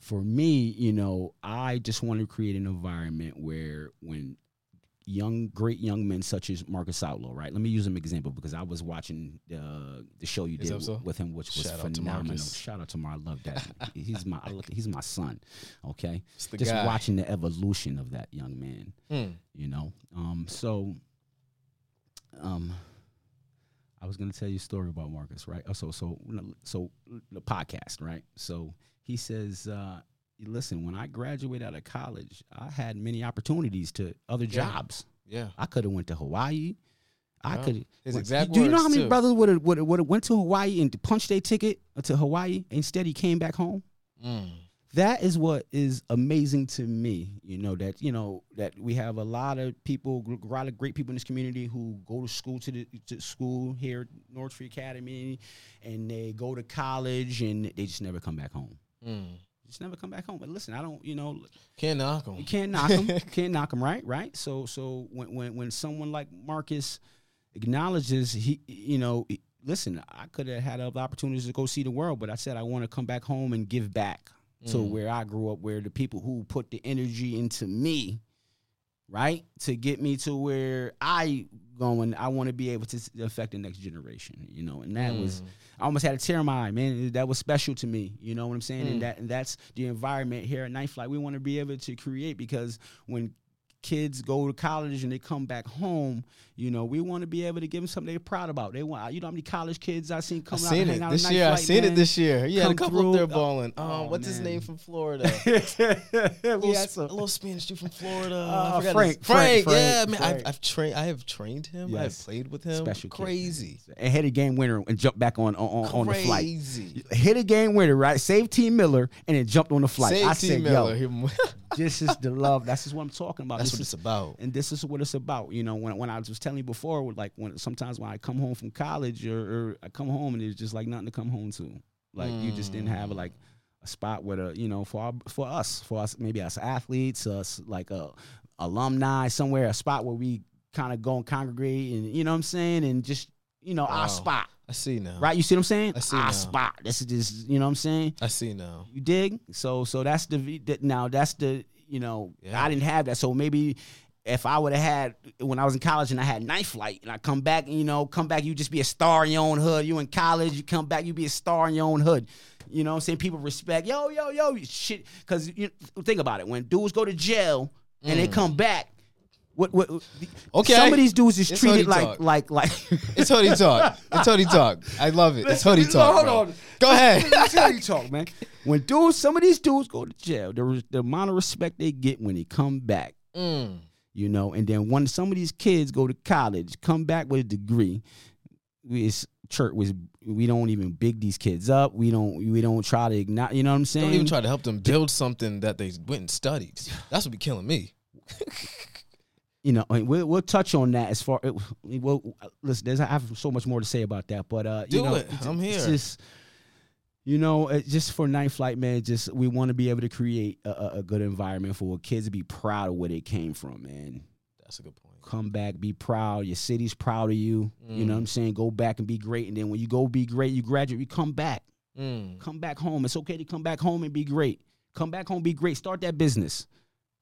Speaker 2: for me, you know, I just want to create an environment where when young, great young men such as Marcus Outlaw, right? Let me use him example because I was watching uh, the show you did with him, which was
Speaker 1: Shout out to
Speaker 2: phenomenal. Shout out to Mar. I love that. he's my, look, he's my son. Okay, just
Speaker 1: guy.
Speaker 2: watching the evolution of that young man.
Speaker 1: Mm.
Speaker 2: You know, um, so, um, I was gonna tell you a story about Marcus, right? Oh, so, so, so the podcast, right? So he says, uh, "Listen, when I graduated out of college, I had many opportunities to other
Speaker 1: Yeah.
Speaker 2: jobs.
Speaker 1: Yeah.
Speaker 2: I could have went to Hawaii. I
Speaker 1: Yeah.
Speaker 2: could.
Speaker 1: His exact
Speaker 2: Do you know how many
Speaker 1: too.
Speaker 2: brothers would have would have went to Hawaii and punched their ticket to Hawaii? Instead, he came back home
Speaker 1: Mm.
Speaker 2: that is what is amazing to me you know that you know that we have a lot of people a lot of great people in this community who go to school to the to school here at norwich free academy and they go to college and they just never come back home
Speaker 1: Mm.
Speaker 2: just never come back home but listen i don't you know
Speaker 1: Can't knock him.
Speaker 2: you can't knock them can't knock them right right so so when when, when someone like marcus acknowledges he you know listen i could have had other opportunities to go see the world but i said i want to come back home and give back to
Speaker 1: Mm.
Speaker 2: where I grew up, where the people who put the energy into me, right, to get me to where I going, I want to be able to affect the next generation, you know, and that was,
Speaker 1: Mm.
Speaker 2: I almost had a tear in my eye, man. That was special to me, you know what I'm saying?
Speaker 1: Mm.
Speaker 2: And that and that's the environment here at Night Flight we want to be able to create because when kids go to college and they come back home, you know, we want to be able to give them something they're proud about. They want, you know, how many college kids I seen come out
Speaker 1: seen it
Speaker 2: out
Speaker 1: this year. I seen it this year. Yeah, a couple up there
Speaker 2: through.
Speaker 1: balling. Um,
Speaker 2: Oh,
Speaker 1: what's his name from Florida?
Speaker 2: we
Speaker 1: little,
Speaker 2: some-
Speaker 1: a little Spanish dude from Florida.
Speaker 2: Uh,
Speaker 1: I forgot
Speaker 2: Frank, Frank,
Speaker 1: Frank, yeah, man.
Speaker 2: Frank.
Speaker 1: I've, I've trained. I have trained him. I have played with him.
Speaker 2: Special kid,
Speaker 1: crazy,
Speaker 2: and hit a game winner and jumped back on on, on the flight.
Speaker 1: crazy.
Speaker 2: Hit a game winner, right? Saved Team Miller and then jumped on the flight.
Speaker 1: Save
Speaker 2: I
Speaker 1: T.
Speaker 2: said,
Speaker 1: Miller.
Speaker 2: yo, this is the love. That's just what I'm talking about.
Speaker 1: That's
Speaker 2: This
Speaker 1: what
Speaker 2: is-
Speaker 1: it's about.
Speaker 2: and this is what it's about. You know, when when I was telling you before, with like when sometimes when I come home from college or, or I come home and it's just like nothing to come home to. Like you just didn't have like mm. a spot where the you know for our, for us for us maybe us athletes us like a alumni somewhere a spot where we kind of go and congregate and you know what I'm saying and just you know
Speaker 1: Wow.
Speaker 2: our spot
Speaker 1: I see now.
Speaker 2: right you see what I'm saying
Speaker 1: I see
Speaker 2: our
Speaker 1: now.
Speaker 2: spot this is just you know what I'm saying
Speaker 1: I see now.
Speaker 2: you dig? So so that's the that- now that's the you know
Speaker 1: Yeah.
Speaker 2: I didn't have that. So maybe if I would have had when I was in college and I had night flight and I come back and you know come back you just be a star in your own hood. You in college you come back you be a star in your own hood. You know what I'm saying? People respect yo yo yo shit because you think about it when dudes go to jail and they mm. come back. What, what.
Speaker 1: Okay.
Speaker 2: Some of these dudes is
Speaker 1: It's
Speaker 2: treated like, like, like,
Speaker 1: It's hoodie talk. It's hoodie talk. I love it. It's hoodie talk.
Speaker 2: hold
Speaker 1: bro.
Speaker 2: on.
Speaker 1: Go ahead.
Speaker 2: Me you talk, man. When dudes, some of these dudes go to jail, the, the amount of respect they get when they come back,
Speaker 1: Mm.
Speaker 2: you know, and then when some of these kids go to college, come back with a degree, we, it's church was we don't even big these kids up. We don't we don't try to ignite. You know what I'm saying?
Speaker 1: Don't even try to help them build something that they went and studied. That's what be killing me.
Speaker 2: you know, we'll we'll touch on that as far. It, well, listen, there's I have so much more to say about that, but uh,
Speaker 1: Do
Speaker 2: you know,
Speaker 1: it. I'm
Speaker 2: it's
Speaker 1: here.
Speaker 2: just you know, just for night flight, man. Just we want to be able to create a, a, good environment for kids to be proud of where they came from, man.
Speaker 1: That's a good point.
Speaker 2: Come back, be proud. Your city's proud of you. You
Speaker 1: Mm.
Speaker 2: know what I'm saying? Go back and be great, and then when you go be great, you graduate, you come back.
Speaker 1: Mm.
Speaker 2: Come back home. It's okay to come back home and be great. Come back home, be great. Start that business.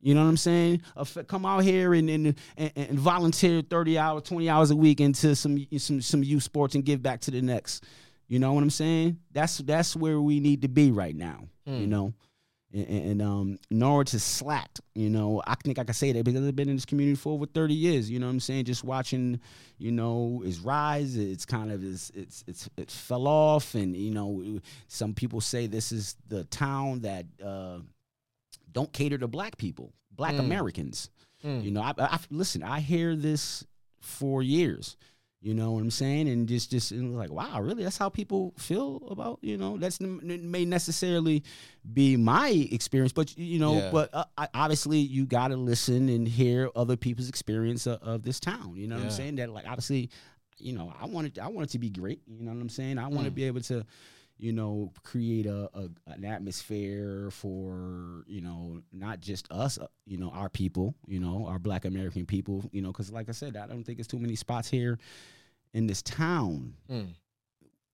Speaker 2: You know what I'm saying? Come out here and and, and and volunteer 30 hours, 20 hours a week into some some some youth sports and give back to the next. You know what I'm saying? That's that's where we need to be right now. You
Speaker 1: Mm.
Speaker 2: know, and, and um, Norwich is slacked. You know, I think I can say that because I've been in this community for over 30 years. You know what I'm saying? Just watching, you know, its rise. It's kind of it's it's it's it fell off, and you know, some people say this is the town that uh, don't cater to black people, black
Speaker 1: Mm.
Speaker 2: Americans.
Speaker 1: Mm.
Speaker 2: You know, I, I listen. I hear this for years. You know what I'm saying? And just, just and like, wow, really? That's how people feel about you know. That's may necessarily be my experience, but you know,
Speaker 1: Yeah.
Speaker 2: but uh, I, obviously you got to listen and hear other people's experience of, of this town. You know what I'm saying? That like obviously, you know, I wanted, I want it to be great. You know what I'm saying? I want to
Speaker 1: Mm.
Speaker 2: be able to, you know, create a, a an atmosphere for you know not just us, uh, you know, our people, you know, our Black American people, you know, because like I said, I don't think it's too many spots here in this town,
Speaker 1: Mm.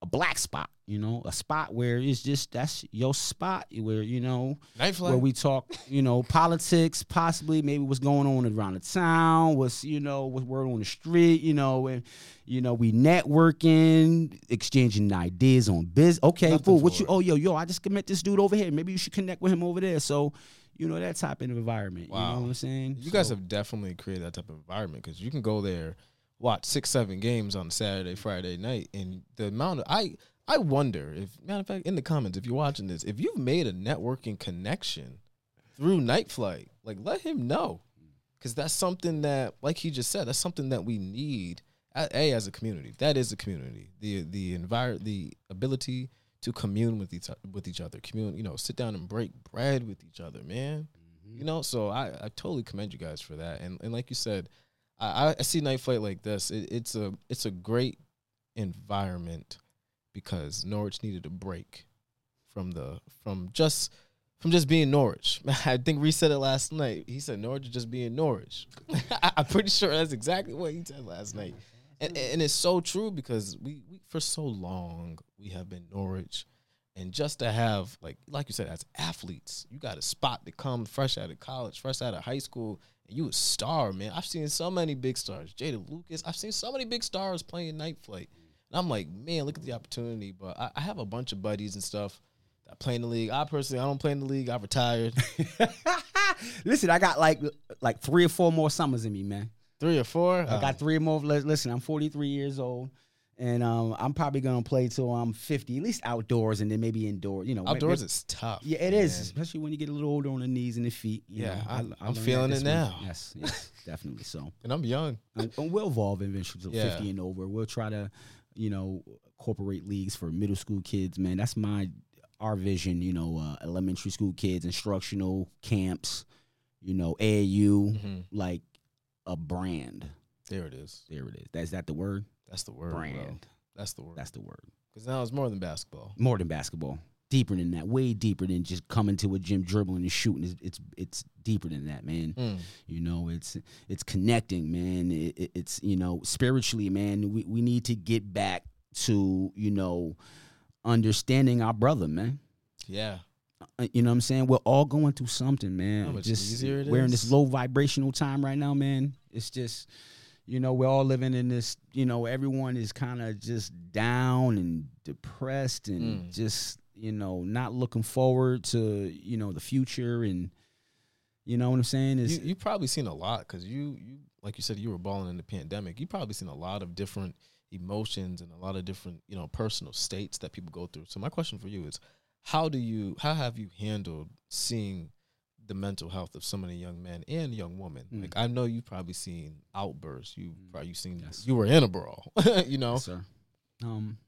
Speaker 2: A black spot, you know, a spot where it's just that's your spot where you know where we talk, you know, politics, possibly maybe what's going on around the town, what's you know, what's word on the street, you know, and you know, we networking, exchanging ideas on biz. Okay,
Speaker 1: Nothing
Speaker 2: cool. What you? Oh, yo, yo, I just met this dude over here. Maybe you should connect with him over there. So, you know, that type of environment.
Speaker 1: Wow.
Speaker 2: You know what I'm saying?
Speaker 1: You guys have definitely created that type of environment because you can go there, watch six, seven games on Saturday, Friday night, and the amount of I I wonder if matter of fact in the comments if you're watching this if you've made a networking connection through Night Flight, like let him know. Because that's something that like he just said that's something that we need a, as a community. That is a community the the envir- the ability to commune with each with each other commune you know sit down and break bread with each other man.
Speaker 2: Mm-hmm.
Speaker 1: you know so i i totally commend you guys for that. And and like you said i i see night flight like this. It, it's a it's a great environment because norwich needed a break from the from just from just being norwich. I think Reese said it last night. He said norwich just being norwich. I'm pretty sure that's exactly what he said last night. And, and it's so true because we, we for so long we have been norwich and just to have like like you said as athletes you got a spot to come fresh out of college fresh out of high school and you a star man i've seen so many big stars jada lucas i've seen so many big stars playing night flight and i'm like man look at the opportunity but i, I have a bunch of buddies and stuff that play in the league. I personally, I don't play in the league. I retired.
Speaker 2: Listen, I got like like three or four more summers in me, man.
Speaker 1: Three or four.
Speaker 2: I got oh. three more. Listen, I'm 43 years old, and um, I'm probably gonna play till I'm 50, at least outdoors, and then maybe indoors. You know,
Speaker 1: outdoors.
Speaker 2: maybe-
Speaker 1: is tough.
Speaker 2: yeah, it is,
Speaker 1: man.
Speaker 2: especially when you get a little older on the knees and the feet. you
Speaker 1: Yeah,
Speaker 2: know.
Speaker 1: I-
Speaker 2: that
Speaker 1: feeling it
Speaker 2: week.
Speaker 1: now.
Speaker 2: Yes, yes, definitely. So,
Speaker 1: and I'm young.
Speaker 2: and, and we'll evolve eventually to
Speaker 1: Yeah.
Speaker 2: 50 and over. We'll try to, you know, corporate leagues for middle school kids. Man, that's my our vision. You know, uh, elementary school kids, instructional camps. You know, AAU,
Speaker 1: Mhm.
Speaker 2: like a brand.
Speaker 1: There it is.
Speaker 2: There it is. That's that the word.
Speaker 1: That's the word. bro.
Speaker 2: brand.
Speaker 1: That's the word.
Speaker 2: That's the word.
Speaker 1: Because now it's more than basketball.
Speaker 2: More than basketball. Deeper than that. Way deeper than just coming to a gym, dribbling and shooting. It's it's, it's deeper than that, man.
Speaker 1: Mm.
Speaker 2: You know, it's it's connecting, man. It, it- it's you know, spiritually, man. We we need to get back to you know, understanding our brother, man.
Speaker 1: Yeah.
Speaker 2: Uh, You know what I'm saying? We're all going through something, man.
Speaker 1: How much
Speaker 2: just
Speaker 1: easier it
Speaker 2: we're in this low vibrational time right now, man. It's just, you know, we're all living in this. You know, everyone is kind of just down and depressed and
Speaker 1: Mm.
Speaker 2: just, you know, not looking forward to, you know, the future and, you know what I'm saying? Is
Speaker 1: You you probably seen a lot because you you like you said you were balling in the pandemic. You probably seen a lot of different emotions and a lot of different you know personal states that people go through. So my question for you is, how do you how have you handled seeing the mental health of so many young men and young women?
Speaker 2: Mm.
Speaker 1: Like I know you've probably seen outbursts. You
Speaker 2: Mm.
Speaker 1: probably seen
Speaker 2: Yes.
Speaker 1: you were in a brawl. you know.
Speaker 2: Yes, sir. Um,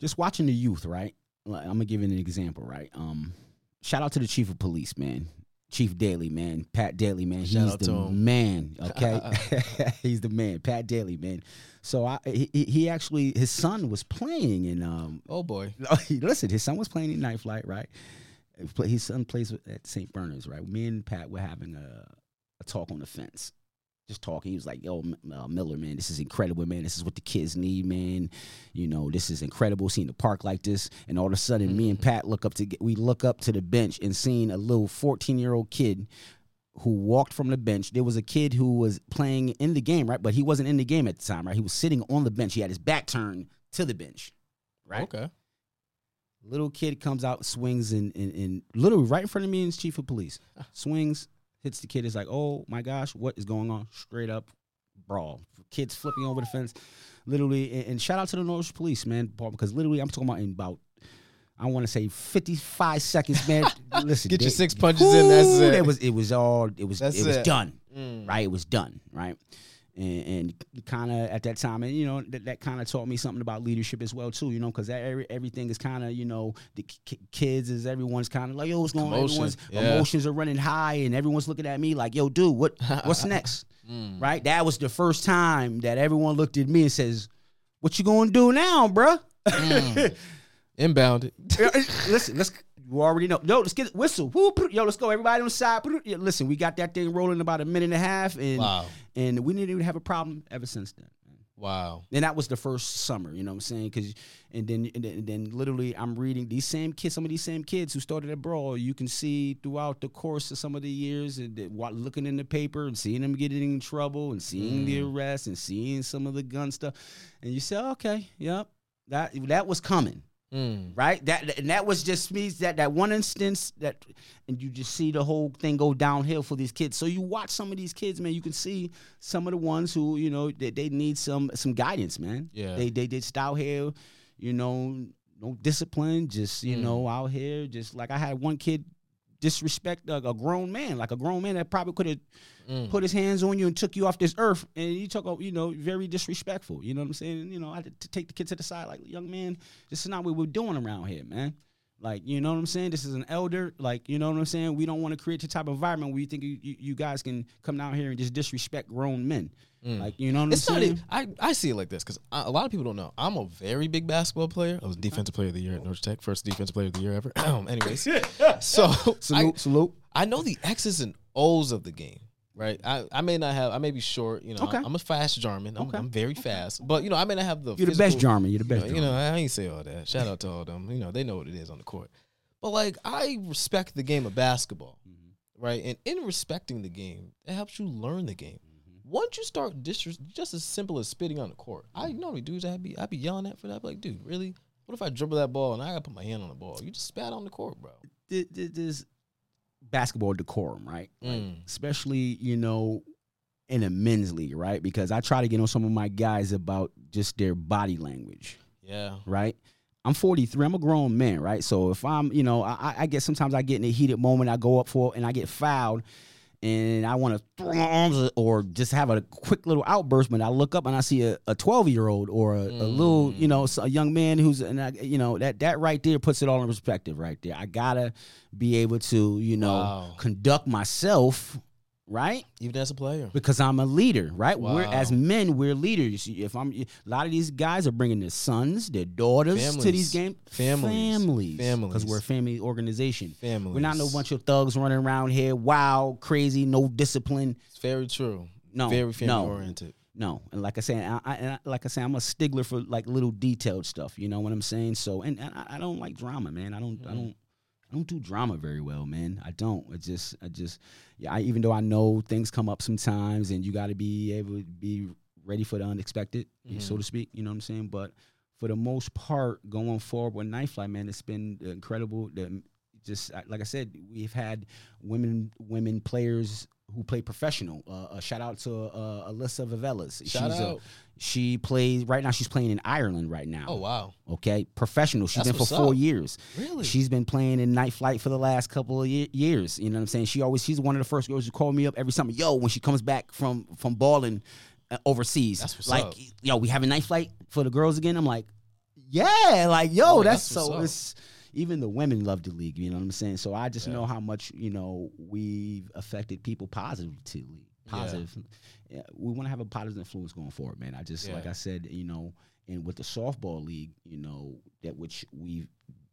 Speaker 2: just watching the youth, right? Like, I'm gonna give you an example, right? Um, shout out to the chief of police, man. Chief Daly, man. Pat Daly, man.
Speaker 1: Shout
Speaker 2: He's the man. Okay, he's the man. Pat Daly, man. So I, he, he- he actually, his son was playing in um,
Speaker 1: Oh boy.
Speaker 2: listen, his son was playing in Night Flight, right? His son plays at St. Bernard's, right? Me and Pat were having a, a talk on the fence, just talking. He was like, "Yo, uh, Miller, man, this is incredible, man. This is what the kids need, man. You know, this is incredible. Seeing the park like this, and all of a sudden, me and Pat look up to get. we look up to the bench and seeing a little fourteen year old kid." Who walked from the bench? There was a kid who was playing in the game, right? But he wasn't in the game at the time, right? He was sitting on the bench. He had his back turned to the bench, right?
Speaker 1: Okay.
Speaker 2: Little kid comes out, swings, and, and, and literally right in front of me and chief of police. Swings, hits the kid. Is like, oh my gosh, what is going on? Straight up brawl. Kids flipping over the fence. Literally, and, and shout out to the Norwich Police, man, Paul, because literally, I'm talking about in about, I want to say 55 seconds, man. Listen,
Speaker 1: Get your six punches in, that's it.
Speaker 2: It was, it was all, it was,
Speaker 1: That's
Speaker 2: it was
Speaker 1: it.
Speaker 2: done
Speaker 1: Mm.
Speaker 2: right? It was done, right? And, and kind of at that time, and you know that, that kind of taught me something about leadership as well too. You know, because every, everything is kind of you know the k- kids is everyone's kind of like yo, what's going on? Everyone's
Speaker 1: yeah.
Speaker 2: emotions are running high, and everyone's looking at me like yo, dude, what what's next?
Speaker 1: Mm.
Speaker 2: Right? That was the first time that everyone looked at me and says, "What you gonna do now, bruh?
Speaker 1: Mm. Inbound.
Speaker 2: Listen, let's. You already know. Yo, let's get whistle. Woo, Yo, let's go. Everybody on the side. Listen, we got that thing rolling about a minute and a half, and
Speaker 1: Wow.
Speaker 2: and we didn't even have a problem ever since then.
Speaker 1: Wow.
Speaker 2: And that was the first summer, you know what I'm saying? Cause, and then, and then, and then literally, I'm reading these same kids, some of these same kids who started at Brawl. You can see throughout the course of some of the years, and looking in the paper and seeing them getting in trouble, and seeing the mm. arrests, and seeing some of the gun stuff, and you say, okay, yep, that that was coming
Speaker 1: Mm.
Speaker 2: right? That and that was just me that that one instance that, and you just see the whole thing go downhill for these kids. So you watch some of these kids, man. You can see some of the ones who you know they, they need some some guidance, man.
Speaker 1: Yeah.
Speaker 2: they they just out here, you know, no discipline, just you
Speaker 1: Mm.
Speaker 2: know out here, just like I had one kid disrespect a, a grown man, like a grown man that probably could have
Speaker 1: Mm.
Speaker 2: put his hands on you and took you off this earth, and you took, you know, very disrespectful. You know what I'm saying? You know, I had to take the kid to the side, like, young man, this is not what we're doing around here, man. Like, you know what I'm saying? This is an elder. Like, you know what I'm saying? We don't want to create the type of environment where you think you, you, you guys can come down here and just disrespect grown men.
Speaker 1: Mm.
Speaker 2: Like, you know what
Speaker 1: It's
Speaker 2: I'm
Speaker 1: not.
Speaker 2: saying?
Speaker 1: I I see it like this because a lot of people don't know. I'm a very big basketball player. I was defensive player of the year at North Tech, first defensive player of the year ever. Anyways, so I,
Speaker 2: salute, salute.
Speaker 1: I know the X's and O's of the game. Right, I, I may not have. I may be short. You know,
Speaker 2: Okay.
Speaker 1: I'm a fast German. I'm,
Speaker 2: Okay.
Speaker 1: I'm very fast, but you know, I may not have the.
Speaker 2: You're the best
Speaker 1: physical-
Speaker 2: Jarman. You're the best
Speaker 1: You know, you know, I ain't say all that. Shout out to all them. You know, they know what it is on the court. But like, I respect the game of basketball,
Speaker 2: Mm-hmm.
Speaker 1: right? And in respecting the game, it helps you learn the game.
Speaker 2: Mm-hmm.
Speaker 1: Once you start disres- just as simple as spitting on the court, I normally dudes I'd be I'd be yelling at for that. I'd be like, dude, really? What if I dribble that ball and I gotta put my hand on the ball? You just spat on the court, bro.
Speaker 2: th- th- There's basketball decorum, right? Like,
Speaker 1: Mm.
Speaker 2: especially you know in a men's league, right? Because I try to get on some of my guys about just their body language.
Speaker 1: Yeah.
Speaker 2: right? I'm 43. I'm a grown man, right? So if I'm, you know, I, I get sometimes I get in a heated moment. I go up for it, and I get fouled, and I want to throw my arms or just have a quick little outburst. But I look up and I see a 12 year old or a, a little, mm. you know, a young man who's, and I, you know, that that right there puts it all in perspective, right there. I gotta be able to, you know,
Speaker 1: Wow.
Speaker 2: conduct myself. Right,
Speaker 1: Even as a player.
Speaker 2: because I'm a leader, right? We're as men, we're leaders. If I'm a lot of these guys are bringing their sons, their daughters to
Speaker 1: Families.
Speaker 2: these games,
Speaker 1: Families.
Speaker 2: families, because we're a family organization.
Speaker 1: Families.
Speaker 2: We're not no bunch of thugs running around here, wild, crazy, no discipline.
Speaker 1: It's very true.
Speaker 2: No,
Speaker 1: Very family
Speaker 2: no.
Speaker 1: oriented.
Speaker 2: No, and like I said, I, I, and I, like I said, I'm a stickler for like little detailed stuff. You know what I'm saying? So, and, and I, I don't like drama, man. I don't, I mm. don't, I don't do drama very well, man. I don't. I just, I just, yeah. I, even though I know things come up sometimes, and you got to be able to be ready for the unexpected, eh, so mm-hmm. to speak. You know what I'm saying? But for the most part, going forward with Night Flight, man, it's been incredible. The, just uh, like I said, we've had women, women players who play professional. Uh, a shout out to uh, Alyssa Vivelas.
Speaker 1: Shout
Speaker 2: she's a-
Speaker 1: out.
Speaker 2: she plays right now. She's playing in Ireland right now.
Speaker 1: Oh wow.
Speaker 2: Okay, professional. She's
Speaker 1: That's
Speaker 2: been for four
Speaker 1: up.
Speaker 2: years.
Speaker 1: Really?
Speaker 2: She's been playing in Night Flight for the last couple of ye- years. You know what I'm saying? She always she's one of the first girls who call me up every summer. Yo, when she comes back from from balling uh, overseas,
Speaker 1: That's what's
Speaker 2: like
Speaker 1: up.
Speaker 2: yo, we have a Night Flight for the girls again. I'm like, yeah, like yo,
Speaker 1: Oh,
Speaker 2: that's,
Speaker 1: that's
Speaker 2: so. It's even the women love the league. You know what I'm saying? So I just
Speaker 1: Yeah.
Speaker 2: know how much you know we've affected people positively. Positive. Yeah, we want to have a positive influence going forward, man. I just like I said, you know, and with the softball league, you know, that which we've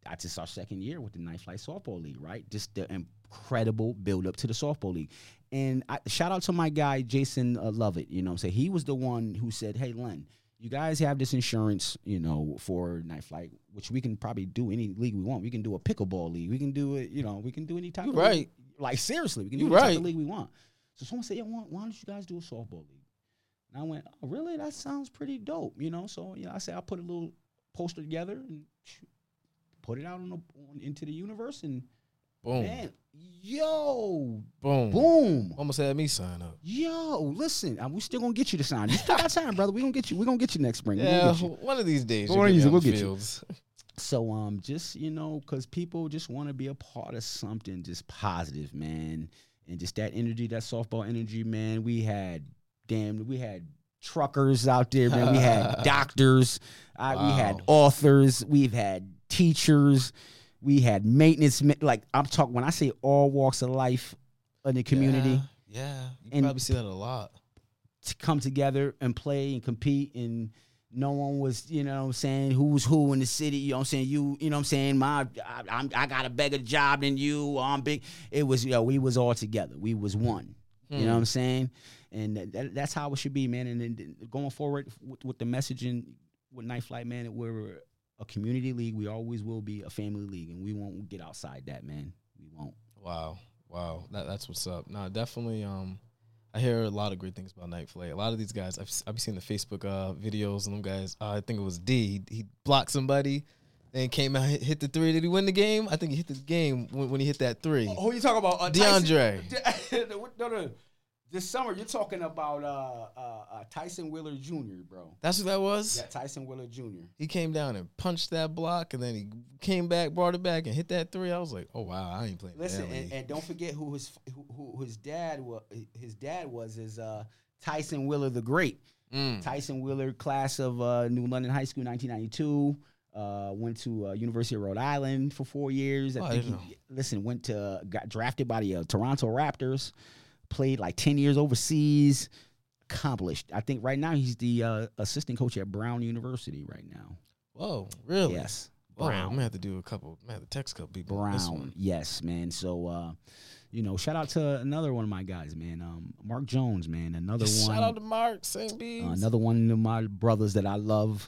Speaker 2: that's just our second year with the Night Flight Softball League, right? Just the incredible build up to the softball league. And I, shout out to my guy Jason uh, Lovett. You know, what I'm saying he was the one who said, "Hey, Len, you guys have this insurance, you know, for Night Flight, which we can probably do any league we want. We can do a pickleball league. We can do it. You know, we can do any type
Speaker 1: You
Speaker 2: of
Speaker 1: right.
Speaker 2: league. Like seriously, we can do any type of league we want." So someone said, "Yeah, why, why don't you guys do a softball league?" And I went, "Oh, really? That sounds pretty dope." You know, so you know, I said, "I'll put a little poster together and put it out on, the, on into the universe." And
Speaker 1: Boom.
Speaker 2: man, yo,
Speaker 1: Boom.
Speaker 2: boom.
Speaker 1: Almost had me sign up.
Speaker 2: Yo, listen, uh, we still gonna get you to sign. You still got time, brother. We gonna get you. We gonna get you next spring.
Speaker 1: Yeah, one of these days.
Speaker 2: One of these, we'll get you. So um, just you know, cause people just want to be a part of something just positive, man, and just that energy, that softball energy, man. We had damn, we had truckers out there, man. We had doctors, uh, we had authors, we've had teachers, we had maintenance. Like I'm talking when I say all walks of life in the community.
Speaker 1: Yeah, yeah. you
Speaker 2: And-
Speaker 1: probably see that a lot.
Speaker 2: to come together and play and compete and no one was, you know what I'm saying, who's who in the city, you know what I'm saying, you, you know what I'm saying, my, I, I'm, I got a bigger job than you, I'm big. It was, you know, we was all together. We was one, you know hmm. what I'm saying? And that, that- that's how it should be, man. And then going forward with, with the messaging with Night Flight, man, we're a community league. We always will be a family league and we won't get outside that, man. We won't.
Speaker 1: Wow, wow, that, that's what's up. No, definitely. Um, I hear a lot of great things about Night Flight. A lot of these guys, I've s- I've seen the Facebook uh videos and them guys. Uh, I think it was D. He, he blocked somebody, then came out hit, hit the three. Did he win the game? I think he hit the game when, when he hit that three.
Speaker 2: Who you talking about? Uh,
Speaker 1: DeAndre.
Speaker 2: Tyson- no, no. This summer, you're talking about uh, uh, uh, Tyson Wheeler Jr., bro.
Speaker 1: That's who that was.
Speaker 2: Yeah, Tyson Wheeler Jr.
Speaker 1: He came down and punched that block, and then he came back, brought it back, and hit that three. I was like, oh wow, I ain't playing.
Speaker 2: Listen,
Speaker 1: that
Speaker 2: and, and don't forget who his who, who his dad was. His dad was is uh, Tyson Wheeler the Great.
Speaker 1: Mm.
Speaker 2: Tyson Wheeler, class of uh, New London High School, 1992. Uh, went to uh, University of Rhode Island for four years. I
Speaker 1: Oh,
Speaker 2: think
Speaker 1: didn't
Speaker 2: he, listen, went to got drafted by the uh, Toronto Raptors. Played like ten years overseas. Accomplished. I think right now he's the uh, assistant coach at Brown University right now.
Speaker 1: Whoa, really?
Speaker 2: Yes,
Speaker 1: Whoa, I'm
Speaker 2: Brown.
Speaker 1: gonna have to do a couple. I'm gonna have to text a couple people.
Speaker 2: Brown.
Speaker 1: one.
Speaker 2: Yes, man. So, uh, you know, shout out to another one of my guys, man. Um, Mark Jones, man. Another one.
Speaker 1: Shout out to Mark St. Bees.
Speaker 2: Uh, another one of my brothers that I love.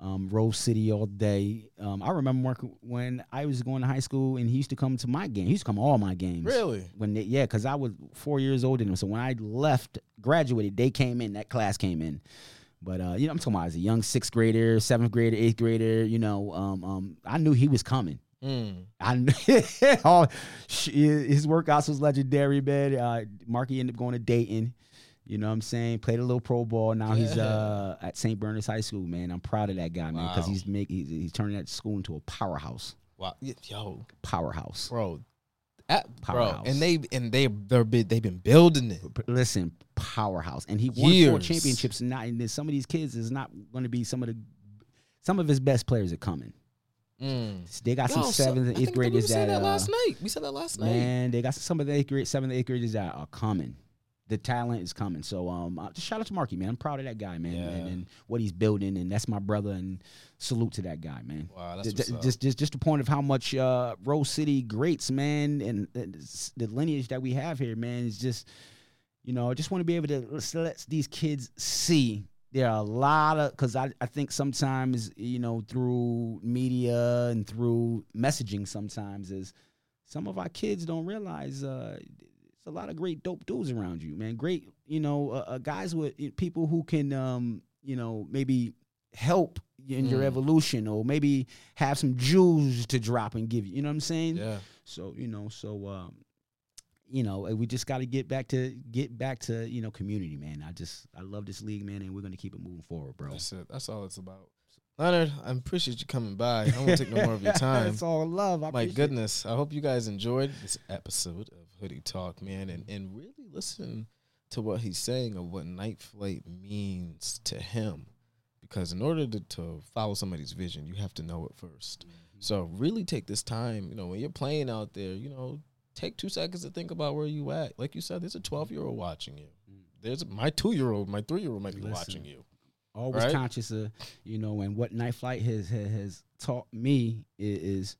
Speaker 2: Um, Rose City all day. Um, I remember Mark when I was going to high school, and he used to come to my game. He used to come to all my games.
Speaker 1: Really?
Speaker 2: When they, yeah, because I was four years older than him. So when I left, graduated, they came in. That class came in. But uh, you know, I'm talking about as a young sixth grader, seventh grader, eighth grader. You know, um, um, I knew he was coming.
Speaker 1: Mm.
Speaker 2: I kn- oh, his workouts was legendary, man. Uh, Marky ended up going to Dayton. You know what I'm saying? Played a little pro ball. Now he's uh, at St. Bernard's High School, man. I'm proud of that guy, man, because
Speaker 1: Wow.
Speaker 2: he's make he's, he's turning that school into a powerhouse.
Speaker 1: Wow. Yo,
Speaker 2: Powerhouse.
Speaker 1: bro. At, bro,
Speaker 2: Powerhouse.
Speaker 1: and they and they they're they've been building it.
Speaker 2: Listen, powerhouse, and he won four championships. And, not, and some of these kids is not going to be some of the some of his best players are coming.
Speaker 1: Mm.
Speaker 2: They got some
Speaker 1: Yo,
Speaker 2: seventh and eighth graders
Speaker 1: said
Speaker 2: that,
Speaker 1: that
Speaker 2: uh,
Speaker 1: last night. We said that last night.
Speaker 2: Man, they got some of the eighth grade, seventh, eighth graders that are coming. The talent is coming. So um, uh, just shout out to Marky, man. I'm proud of that guy, man,
Speaker 1: Yeah.
Speaker 2: and, and what he's building. And that's my brother. And salute to that guy, man.
Speaker 1: Wow, that's
Speaker 2: ju-
Speaker 1: up.
Speaker 2: just, just, just the point of how much uh, Rose City greats, man, and uh, the lineage that we have here, man, is just, you know, I just want to be able to let's let these kids see. There are a lot of because I, I think sometimes you know through media and through messaging sometimes is some of our kids don't realize uh, a lot of great dope dudes around you, man. Great, you know, uh, uh, guys with people who can, um, you know, maybe help in your
Speaker 1: Mm.
Speaker 2: evolution or maybe have some jewels to drop and give you. You know what I'm saying?
Speaker 1: yeah.
Speaker 2: So you know, so um, you know, uh, we just got to get back to get back to you know community, man. I just I love this league, man, and we're gonna keep it moving forward, bro.
Speaker 1: That's it. That's all it's about. Leonard, I appreciate you coming by. I won't take no more of your time.
Speaker 2: it's all love. I
Speaker 1: My
Speaker 2: appreciate it.
Speaker 1: goodness. I hope you guys enjoyed this episode of Hoodie Talk, man, and, and really listen to what he's saying of what night flight means to him. Because in order to, to follow somebody's vision, you have to know it 1st mm-hmm. So really take this time, you know, when you're playing out there, you know, take two seconds to think about where you at. Like you said, there's a 12 year old watching you. Mm. There's my two year old, my three year old might be
Speaker 2: Listen.
Speaker 1: watching you.
Speaker 2: Always
Speaker 1: Right?
Speaker 2: conscious of you know and what night flight has has, has taught me is, is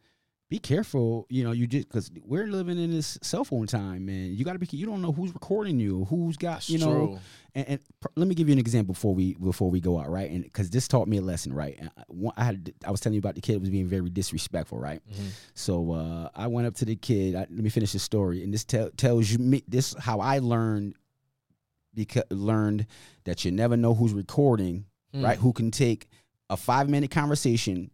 Speaker 2: be careful you know you just because we're living in this cell phone time man you got to be you don't know who's recording you who's got
Speaker 1: That's
Speaker 2: you know
Speaker 1: true.
Speaker 2: and, and pr- let me give you an example before we before we go out right and because this taught me a lesson right I, one- I had I was telling you about the kid was being very disrespectful right
Speaker 1: Mhm.
Speaker 2: so uh, I went up to the kid. I, let me finish the story, and this tell tells you me this how I learned because learned that you never know who's recording,
Speaker 1: Hmm.
Speaker 2: right? Who can take a five minute conversation,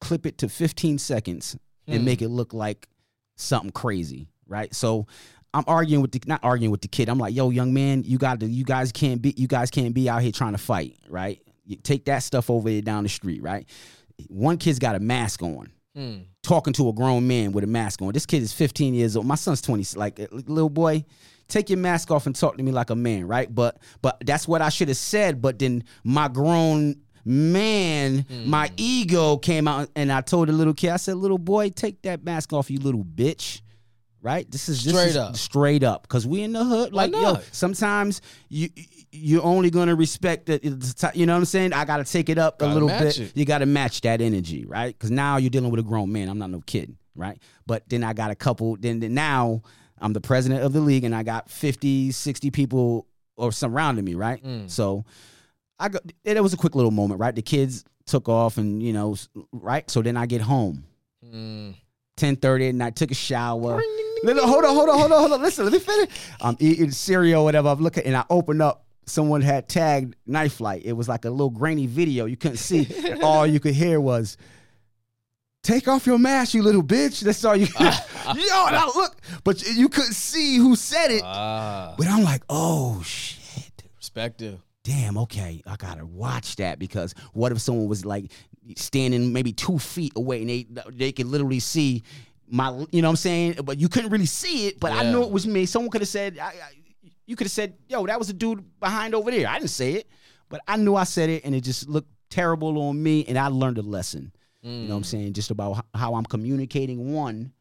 Speaker 2: clip it to fifteen seconds, and
Speaker 1: Hmm.
Speaker 2: make it look like something crazy, right? So. I'm arguing with the not arguing with the kid. I'm like, yo, young man, you got to, you guys can't be, you guys can't be out here trying to fight, right? You take that stuff over there down the street, right? One kid's got a mask on
Speaker 1: Hmm.
Speaker 2: talking to a grown man with a mask on. This kid is 15 years old. My son's 20. Like uh, little boy, take your mask off and talk to me like a man, right? But but that's what I should have said. But then my grown man, my hmm. ego came out and I told the little kid, I said, little boy, take that mask off, you little bitch. Right? This is this
Speaker 1: Straight
Speaker 2: is
Speaker 1: up.
Speaker 2: straight up. Cause we in the hood. Like, yo, sometimes you you're only gonna respect it. You know what I'm saying? I gotta take it up a
Speaker 1: Gotta
Speaker 2: little bit
Speaker 1: it.
Speaker 2: you got to match that energy, right? Because now you're dealing with a grown man. I'm not no kid, right? But then I got a couple. Then, then now I'm the president of the league, and I got 50, 60 people or surrounding me, right?
Speaker 1: Mm.
Speaker 2: So I got. It was a quick little moment, right? The kids took off, and you know, right. So then I get home,
Speaker 1: Hmm.
Speaker 2: 10:30 and I took a shower. Hold on, hold on, hold on, hold on. Listen, let me finish. I'm eating cereal, whatever. I'm looking, and I open up. Someone had tagged Night Flight. It was like a little grainy video. You couldn't see. All you could hear was, "Take off your mask, you little bitch." That's all you. Yo, and I look, but you couldn't see who said it.
Speaker 1: Ah,
Speaker 2: But I'm like, oh shit
Speaker 1: perspective.
Speaker 2: damn, okay, I gotta watch that because what if someone was like standing maybe two feet away and they they could literally see my, you know what I'm saying? But you couldn't really see it, but I
Speaker 1: Yeah.
Speaker 2: knew it was me. Someone could have said, I, I, you could have said, yo, that was a dude behind over there. I didn't say it, but I knew I said it and it just looked terrible on me and I learned a lesson. You know what I'm mm. saying? Just about how I'm communicating one,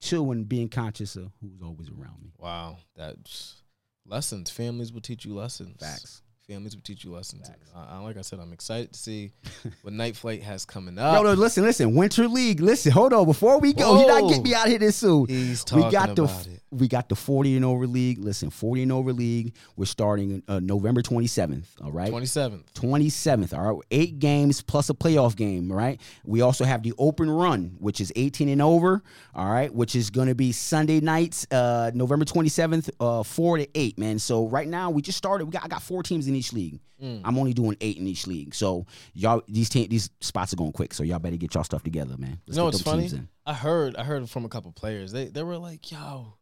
Speaker 2: two, and being conscious of who's always around me.
Speaker 1: Wow, that's lessons. Families will teach you lessons.
Speaker 2: Facts.
Speaker 1: Families will teach you lessons. I, I, like I said, I'm excited to see what Night Flight has coming up.
Speaker 2: no, listen, listen. Winter League. Listen, hold on. Before we go, you not
Speaker 1: Whoa.
Speaker 2: get me out here this soon.
Speaker 1: He's
Speaker 2: we
Speaker 1: talking
Speaker 2: got the
Speaker 1: it.
Speaker 2: we got the 40 and over league. Listen, 40 and over league. We're starting uh, November 27th. All right.
Speaker 1: 27th.
Speaker 2: 27th. All right. Eight games plus a playoff game. All right. We also have the open run, which is 18 and over. All right. Which is going to be Sunday nights, uh, November 27th, uh, 4 to 8, man. So right now we just started. We got, I got four teams in each league. I'm only doing eight in each league. So y'all, these team, these spots are going quick. So y'all better get y'all stuff together, man. Let's
Speaker 1: you know what's funny? I heard I heard from a couple players. They they were like, "Yo,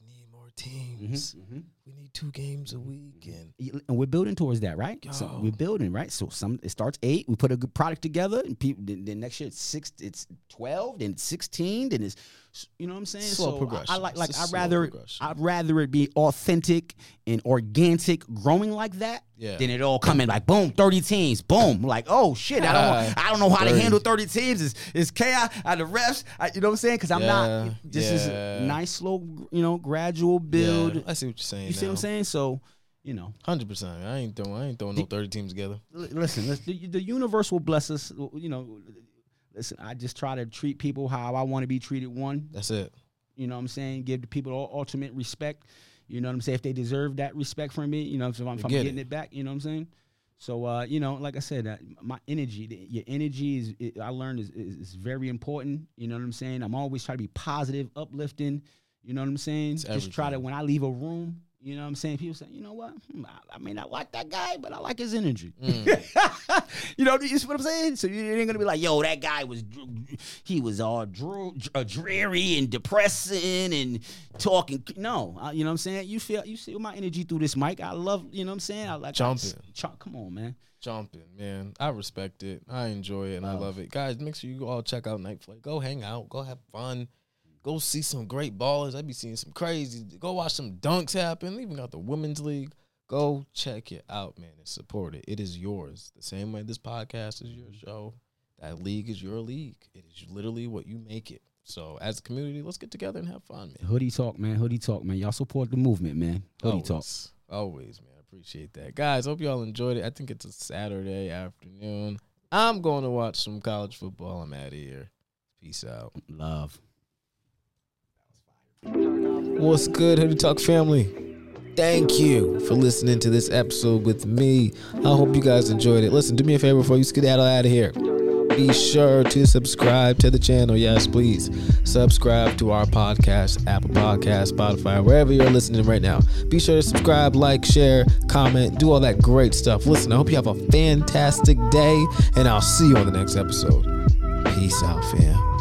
Speaker 1: we need more teams.
Speaker 2: Mm-hmm.
Speaker 1: We need two games a week." Mm-hmm.
Speaker 2: And and we're building towards that, right? So we're building, right? So some it starts eight. We put a good product together, and people. Then, then next year it's six. It's twelve. Then it's sixteen. Then it's you know what I'm saying.
Speaker 1: Slow
Speaker 2: so I- I,
Speaker 1: progression.
Speaker 2: like
Speaker 1: It's
Speaker 2: like I'd rather. I'd rather it be authentic and organic, growing like that.
Speaker 1: Yeah.
Speaker 2: Than it all come in like boom, thirty teams, boom. Like oh shit, I don't I don't know how to handle thirty teams. Is is chaos? I the refs. I, you know what I'm saying? Because I'm
Speaker 1: Yeah,
Speaker 2: not. This is
Speaker 1: yeah.
Speaker 2: a nice, slow, you know, gradual build.
Speaker 1: Yeah, I see what you're saying.
Speaker 2: You see what I'm saying? So you know.
Speaker 1: Hundred percent. I ain't throwing. I ain't throwing no thirty teams together.
Speaker 2: Listen, the, the universe will bless us. You know, listen, I just try to treat people how I want to be treated. One,
Speaker 1: That's it.
Speaker 2: you know what I'm saying? Give the people all ultimate respect. You know what I'm saying? If they deserve that respect from me, you know, if I'm, if I'm
Speaker 1: get
Speaker 2: getting
Speaker 1: it.
Speaker 2: it. back, you know what I'm saying? So, uh, you know, like I said, uh, my energy, the- your energy is, it, I learned is, is, is very important. You know what I'm saying? I'm always trying to be positive, uplifting. You know what I'm saying?
Speaker 1: It's
Speaker 2: Just try to, when I leave a room, you know what I'm saying? People say, you know what? Hmm, I, I may not like that guy, but I like his energy.
Speaker 1: Mm.
Speaker 2: you know, you see what I'm saying? So you ain't gonna be like, yo, that guy was, he was all drew, dreary and depressing and talking. No, you know what I'm saying? You feel, you see my energy through this mic. I love, you know what I'm saying? I like
Speaker 1: Jumping.
Speaker 2: I, ch- come on, man.
Speaker 1: Jumping, man. I respect it. I enjoy it, and I
Speaker 2: Love.
Speaker 1: love it. Guys, make sure you all check out Night Flight. Go hang out. Go have fun. Go see some great ballers. I be seeing some crazy. Go watch some dunks happen. Even got the women's league. Go check it out, man, and support it. It is yours. The same way this podcast is your show. That league is your league. It is literally what you make it. So, as a community, let's get together and have fun, man.
Speaker 2: Hoodie talk, man. Hoodie talk, man. Y'all support the movement, man. Hoodie talk.
Speaker 1: Always, always, man. I appreciate that, guys. Hope y'all enjoyed it. I think it's a Saturday afternoon. I'm going to watch some college football. I'm out of here. Peace out.
Speaker 2: Love.
Speaker 1: What's good, Hoodie Talk family? Thank you for listening to this episode with me. I hope you guys enjoyed it. Listen, do me a favor before you skedaddle out of here. Be sure to subscribe to the channel. Yes, please. Subscribe to our podcast, Apple Podcast, Spotify, wherever you're listening right now. Be sure to subscribe, like, share, comment, do all that great stuff. Listen, I hope you have a fantastic day, and I'll see you on the next episode. Peace out, fam.